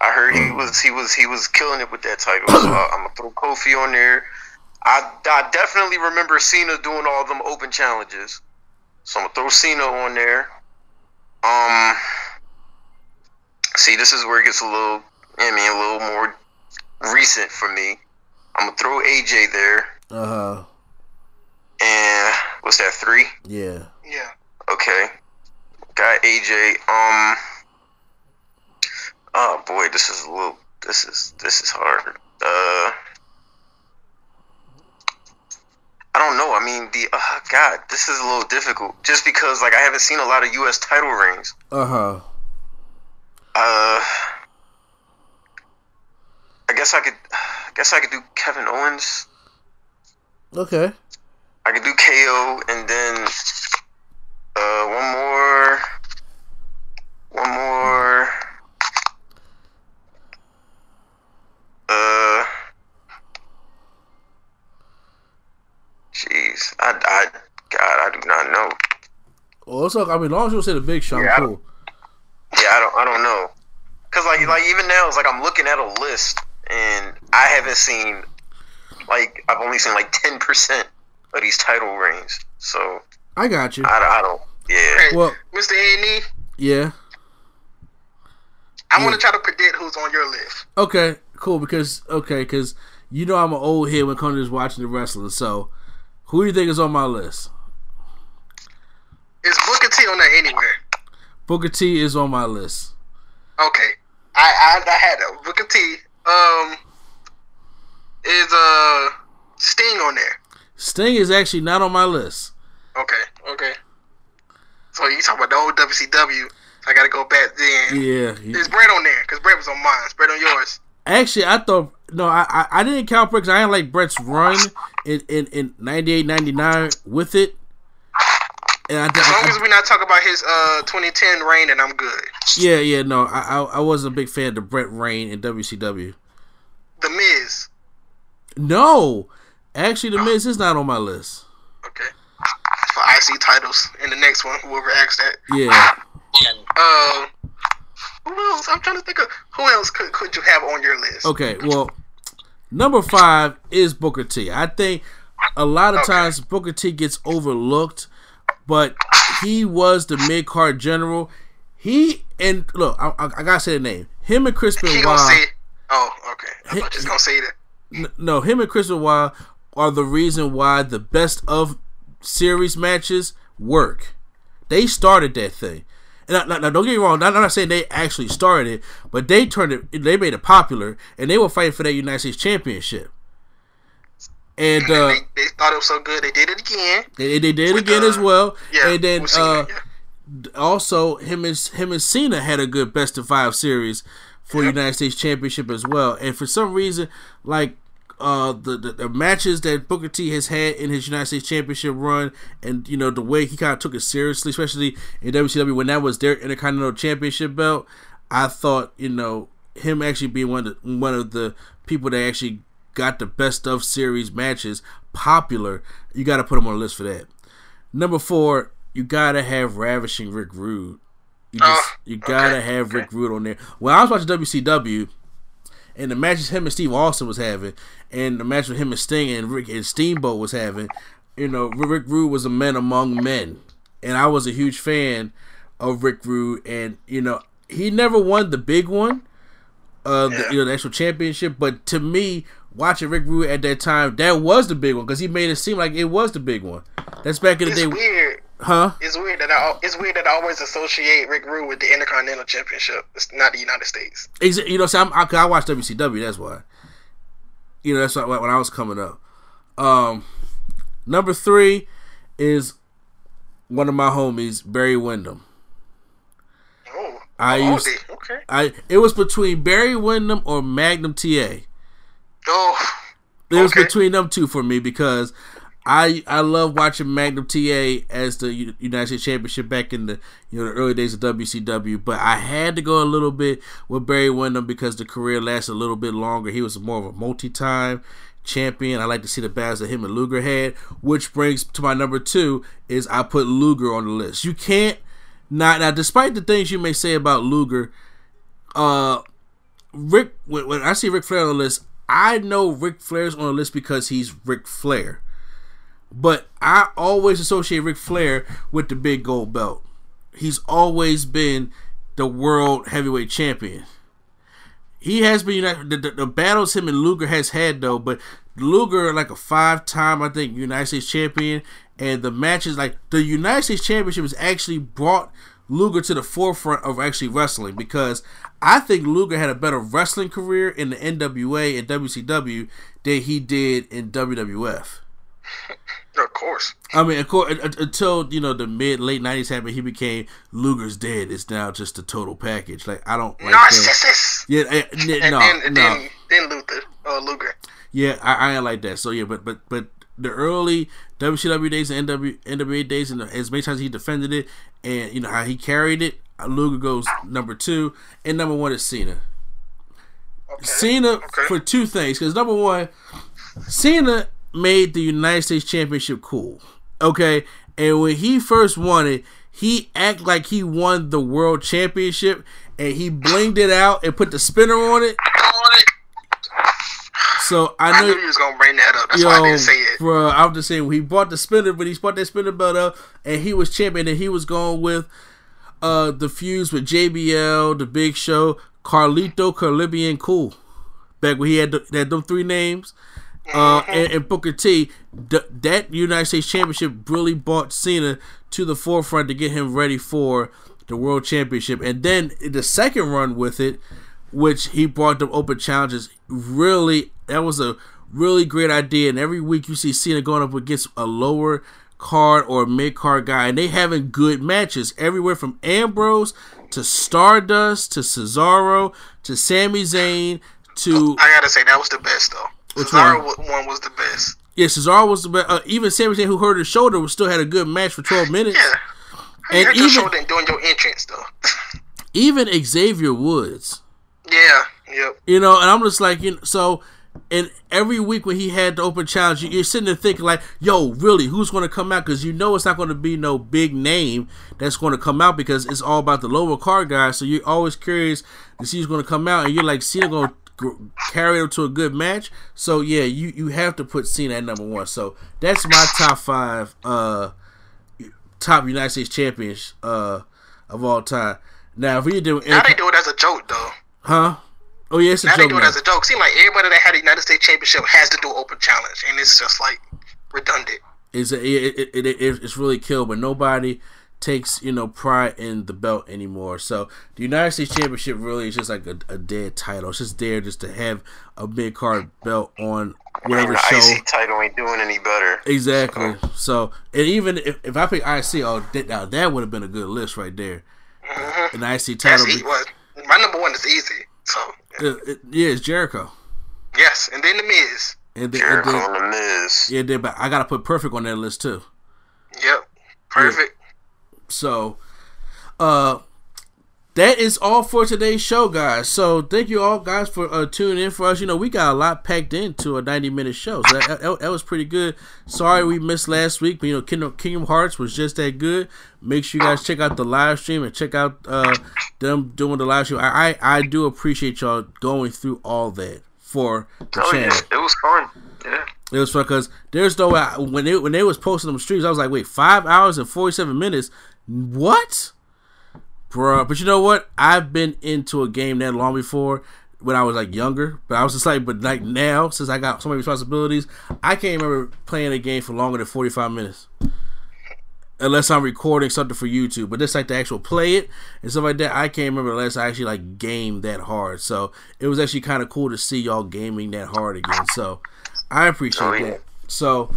I heard he was he was he was killing it with that title. So I, I'm gonna throw Kofi on there. I, I definitely remember Cena doing all them open challenges. So I'm gonna throw Cena on there. Um, see, this is where it gets a little, I mean, a little more recent for me. I'm gonna throw AJ there, Uh huh. and what's that? Three. Yeah. Yeah. Okay. Got AJ. Um. Oh boy, this is a little. This is this is hard. Uh. I don't know. I mean, the uh, God, this is a little difficult. Just because, like, I haven't seen a lot of U.S. title rings. Uh huh. Uh, I guess I could. I [SIGHS] guess I could do Kevin Owens. Okay. I could do KO and then uh one more. One more. Uh. Jeez, I, I, God, I do not know. Well, it's I mean, as long as you say the big shot, Yeah, I cool. Yeah, I don't, I don't know. Cause like, like even now, it's like I'm looking at a list and I haven't seen, like, I've only seen like ten percent of these title reigns. So I got you. I, I don't. Yeah. Hey, Well- Mr. A&E, Yeah. I want to try to predict who's on your list. Okay, cool. Because okay, because you know I'm an old head when it comes to just watching the wrestling. So, who do you think is on my list? Is Booker T on there anywhere? Booker T is on my list. Okay, I I, I had that. Booker T. Um, is uh Sting on there? Sting is actually not on my list. Okay, okay. So you talking about the old WCW? I got to go back then. Yeah. he- Is Brett on there? Because Brett was on mine. Brett on yours? Actually, I thought no, I I, I didn't count Brett 'cause I didn't like Brett's run in in, in 98, 99 with it. And I, As long I, as we not talk about his uh 2010 reign, then I'm good. yeah, yeah, no, I, I I wasn't a big fan of the Brett reign in WCW. The Miz. No, actually, the Miz is not on my list. Okay. For IC titles in the next one, whoever asked that. Yeah. Uh, who else? I'm trying to think of who else could could you have on your list? Okay, well, number five is Booker T. I think a lot of Okay. times Booker T gets overlooked, but he was the mid card general. He and look, I, I, I gotta say the name. Him and Chris He Benoit. gonna say it. Oh, okay. I thought you was gonna say that. N- no, him and Chris Benoit are the reason why the best of series matches work. They started that thing. And now, now- don't get me wrong. I'm not saying they actually started it, but they turned it. They made it popular, and they were fighting for that United States Championship. And uh, they, they thought it was so good, they did it again. they, they did it again uh, as well. Yeah. and then uh, yeah. also him and him and Cena had a good best of five series for United States Championship as well. And for some reason, like uh the, the the matches that Booker T has had in his United States Championship run, and you know the way he kind of took it seriously, especially in WCW when that was their Intercontinental Championship belt. I thought you know him actually being one of the, one of the people that actually got the best of series matches popular. You got to put him on the list for that. Number four, you gotta have ravishing Rick Rude. You just Oh, you gotta okay, have okay. Rick Rude on there. When I was watching WCW, and the matches him and Steve Austin was having, and the match with him and Sting and Rick and Steamboat was having, you know, Rick Rude was a man among men, and I was a huge fan of Rick Rude, and you know, he never won the big one, uh, the, you know, the actual championship, but to me, watching Rick Rude at that time, that was the big one because he made it seem like it was the big one. That's back in the It's day, weird. Huh? It's weird that I it's weird that I always associate Rick Rude with the Intercontinental Championship. It's not the United States. Exa- You know, so I'm, I, I watched WCW. That's why. You know, that's why when I was coming up. Um, number three is one of my homies, Barry Windham. Oh, I oh, used, okay. I it was between Barry Windham or Magnum TA. Oh, It was between them two for me because I I love watching Magnum TA as the United States Championship back in the you know the early days of WCW, but I had to go a little bit with Barry Windham because the career lasted a little bit longer. He was more of a multi-time champion. I like to see the battles that him and Luger had, which brings to my number two is I put Luger on the list. You can't not now, despite the things you may say about Luger, uh, Rick when, when I see Ric Flair on the list, I know Ric Flair's on the list because he's Ric Flair. But I always associate Ric Flair with the big gold belt. He's always been the world heavyweight champion. He has been the, the, the battles him and Luger has had though, but Luger like a five time I think United States champion, and the matches like the United States Championship has actually brought Luger to the forefront of actually wrestling because I think Luger had a better wrestling career in the NWA and WCW than he did in WWF. Of course. I mean, of course, until you know the mid late nineties happened, he became Luger's dead. It's now just a total package. Like I don't like Narcissist. Yeah, eh, yeah, and no, then, and no. then, then Luther, uh, Luger. Yeah, I, I like that. So yeah, but but but the early WCW days and NW, NWA days, and as many times he defended it, and you know how he carried it, Luger goes number two, and number one is Cena. Okay. Cena Okay. for two things, because number one, Cena made the United States Championship cool. Okay, and when he first won it, he act like he won the World Championship, and he blinged it out and put the spinner on it. So I I know knew he was gonna bring that up. That's why I didn't say it. Bro, I'm just saying, he bought the spinner, but he bought that spinner belt up, and he was champion, and he was going with uh the fuse with JBL, the Big Show, Carlito, Caribbean Cool. Back when he had, the, had them three names, uh, Mm-hmm. and, and Booker T, th- that United States Championship really brought Cena to the forefront to get him ready for the World Championship, and then the second run with it, which he brought them open challenges. Really, that was a really great idea. And every week you see Cena going up against a lower card or mid card guy, and they having good matches everywhere from Ambrose to Stardust to Cesaro to Sami Zayn to I gotta say that was the best though. Which Cesaro one? one? was the best. yeah, Cesaro was the best. Uh, even Sami Zayn, who hurt his shoulder, was still had a good match for twelve minutes. Yeah. And you hurt your even- shoulder and doing your entrance though. [LAUGHS] Even Xavier Woods. yeah. Yep. You know, and I'm just like, you know, so, and every week when he had the open challenge, you- you're sitting there thinking like, yo, really, who's going to come out? Because you know it's not going to be no big name that's going to come out because it's all about the lower card guys. So you're always curious to see who's going to come out, and you're like, Cena going to carry him to a good match. So yeah, you you have to put Cena at number one. So that's my top five, uh, top United States champions, uh, of all time. Now, if we do, Now they do it as a joke though. huh? Oh yeah, it's a Now they joke. do it as a joke. Seem like everybody that had a United States Championship has to do open challenge, and it's just like redundant. is it, it, it, it, it's really killed, but nobody takes you know pride in the belt anymore. So the United States Championship really is just like a, a dead title. It's just there just to have a mid card belt on whatever the show. IC title ain't doing any better. Exactly. So and even if, if I pick IC, oh that, now that would have been a good list right there. An IC title. e- well, my number one is easy. So uh, it- yeah, it's Jericho. yes, and then the Miz. And then, and Jericho then and the Miz. yeah, then, but I gotta put Perfect on that list too. Yep, perfect. So, uh, that is all for today's show, guys. So, thank you all, guys, for uh, tuning in for us. You know, we got a lot packed into a 90 minute show. So, that, that, that was pretty good. Sorry we missed last week, but, you know, Kingdom, Kingdom Hearts was just that good. Make sure you guys check out the live stream and check out uh, them doing the live stream. I, I, I do appreciate y'all going through all that for the Oh channel. yeah, it was fun. Yeah. It was fun because there's no way when they when they was posting them streams, I was like, wait, five hours and forty seven minutes, what, bro? But you know what? I've been into a game that long before when I was like younger, but I was just like, but like now since I got so many responsibilities, I can't remember playing a game for longer than forty five minutes. Unless I'm recording something for YouTube, but just like to actual play it and stuff like that, I can't remember unless I actually like game that hard. So it was actually kind of cool to see y'all gaming that hard again. So I appreciate Oh, yeah. that. So,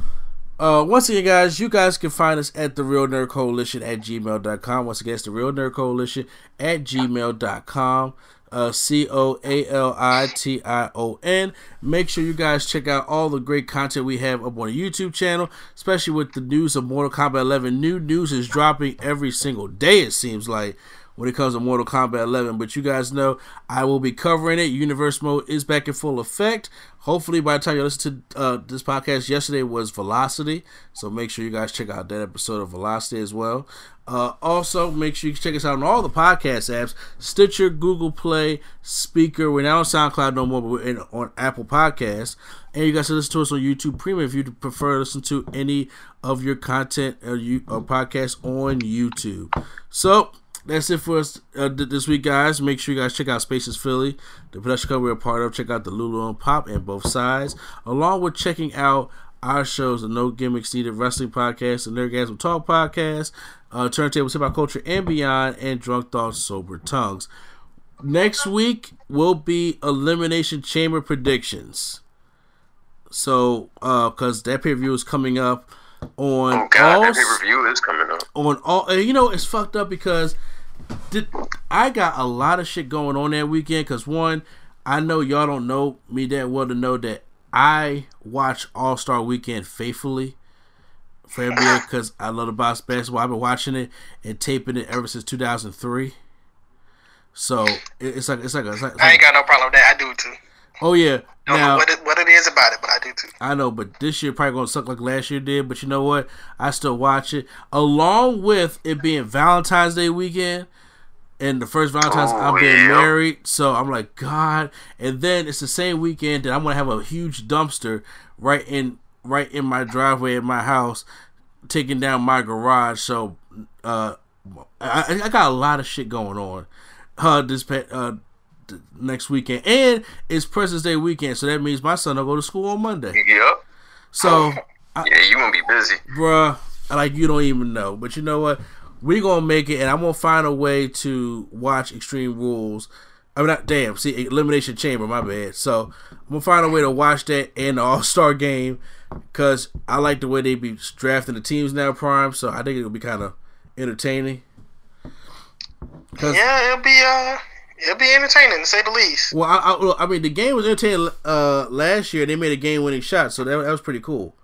uh, once again, guys, you guys can find us at the Real Nerd Coalition at gmail.com. Once again, it's the Real Nerd Coalition at gmail.com. Uh, C O A L I T I O N. Make sure you guys check out all the great content we have up on the YouTube channel, especially with the news of Mortal Kombat 11. New news is dropping every single day, it seems like when it comes to Mortal Kombat 11. But you guys know I will be covering it. Universe mode is back in full effect. Hopefully, by the time you listen to uh, this podcast, yesterday was Velocity. So make sure you guys check out that episode of Velocity as well. Uh, also, make sure you check us out on all the podcast apps Stitcher, Google Play, Spreaker. We're not on SoundCloud no more, but we're in, on Apple Podcasts. And you guys can listen to us on YouTube Premium if you prefer to listen to any of your content or, you, or podcasts on YouTube. So, that's it for us uh, this week, guys. Make sure you guys check out Spaces Philly, the production company we're a part of. Check out the Lulu and Pop and both sides, along with checking out our shows, the No Gimmicks Needed Wrestling Podcast, the Nerdgasm Talk Podcast, uh, Turntables Hip Hop Culture and Beyond, and Drunk Thoughts Sober Tongues. Next week will be Elimination Chamber predictions. So, uh, because that pay per view is coming up on. Oh God, all that pay per view is coming up. on all you know it's fucked up because did, I got a lot of shit going on that weekend because one I know y'all don't know me that well to know that I watch All Star Weekend faithfully for NBA because [LAUGHS] I love the box basketball. I've been watching it and taping it ever since 2003. So it's like it's like, it's like, it's I ain't got no problem with that. I do too. Oh yeah. Don't Now know what it, what it is about it, but I do too. I know, but this year probably gonna suck like last year did. But you know what? I still watch it along with it being Valentine's Day weekend. And the first Valentine's Oh, I'm being yeah. married, so I'm like God. And then it's the same weekend that I'm gonna have a huge dumpster right in right in my driveway at my house, taking down my garage. So uh, I, I got a lot of shit going on. Uh, this uh, next weekend, and it's President's Day weekend, so that means my son will go to school on Monday. Yep. So, [LAUGHS] Yeah, you gonna be busy. bruh, like you don't even know. But you know what? We're gonna make it, and I'm gonna find a way to watch Extreme Rules. I mean, not damn. See, Elimination Chamber. My bad. So I'm gonna find a way to watch that and the All Star Game because I like the way they be drafting the teams now. Prime, so I think it'll be kind of entertaining. Yeah, it'll be uh, it'll be entertaining to say the least. Well, I, I, well, I mean, the game was entertaining uh, last year. They made a game-winning shot, so that, that was pretty cool.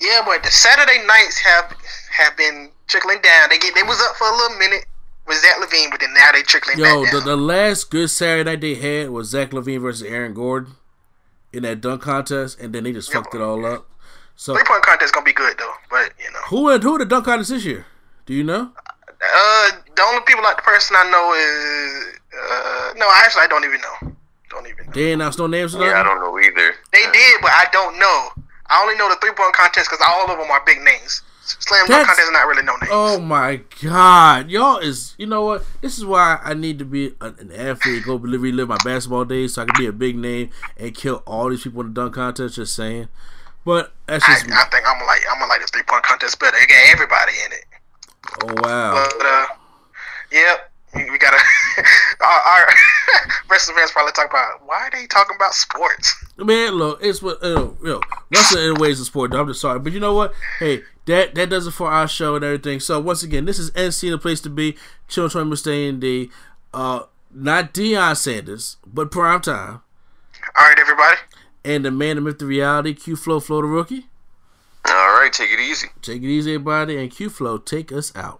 Yeah, but the Saturday nights have have been trickling down. They get they was up for a little minute with Zach LaVine, but then now they trickling Yo, back the, the last good Saturday night they had was Zach LaVine versus Aaron Gordon in that dunk contest, and then they just fucked it all up. So Three point contest gonna be good though, but you know, who who the dunk contest this year? Do you know? Uh, the only people like the person I know is uh, no, actually I don't even know. Don't even. Know. They announced no names. or Yeah, I don't know either. They did, but I don't know. I only know the three point contest because all of them are big names. Slam dunk That's- contest is not really no names. Oh my god, y'all is you know what? This is why I need to be an athlete, go relive my basketball days, so I can be a big name and kill all these people in the dunk contest. Just saying, but that's I, just me. I think I'm gonna like I'm gonna like the three point contest better. It got everybody in it. Oh wow. But uh, yep, we gotta. [LAUGHS] our, our [LAUGHS] wrestling fans probably talk about why are they talking about sports. Man, look, it's what uh, you know. Wrestling in ways of sport. I'm just sorry, but you know what? Hey, that that does it for our show and everything. So once again, this is NC the place to be. Children staying the uh, not Deion Sanders, but prime time, All right, everybody. and the man, the myth, the reality. Q Flow, Flow the rookie. All right, take it easy. Take it easy, everybody, and Q Flow, take us out.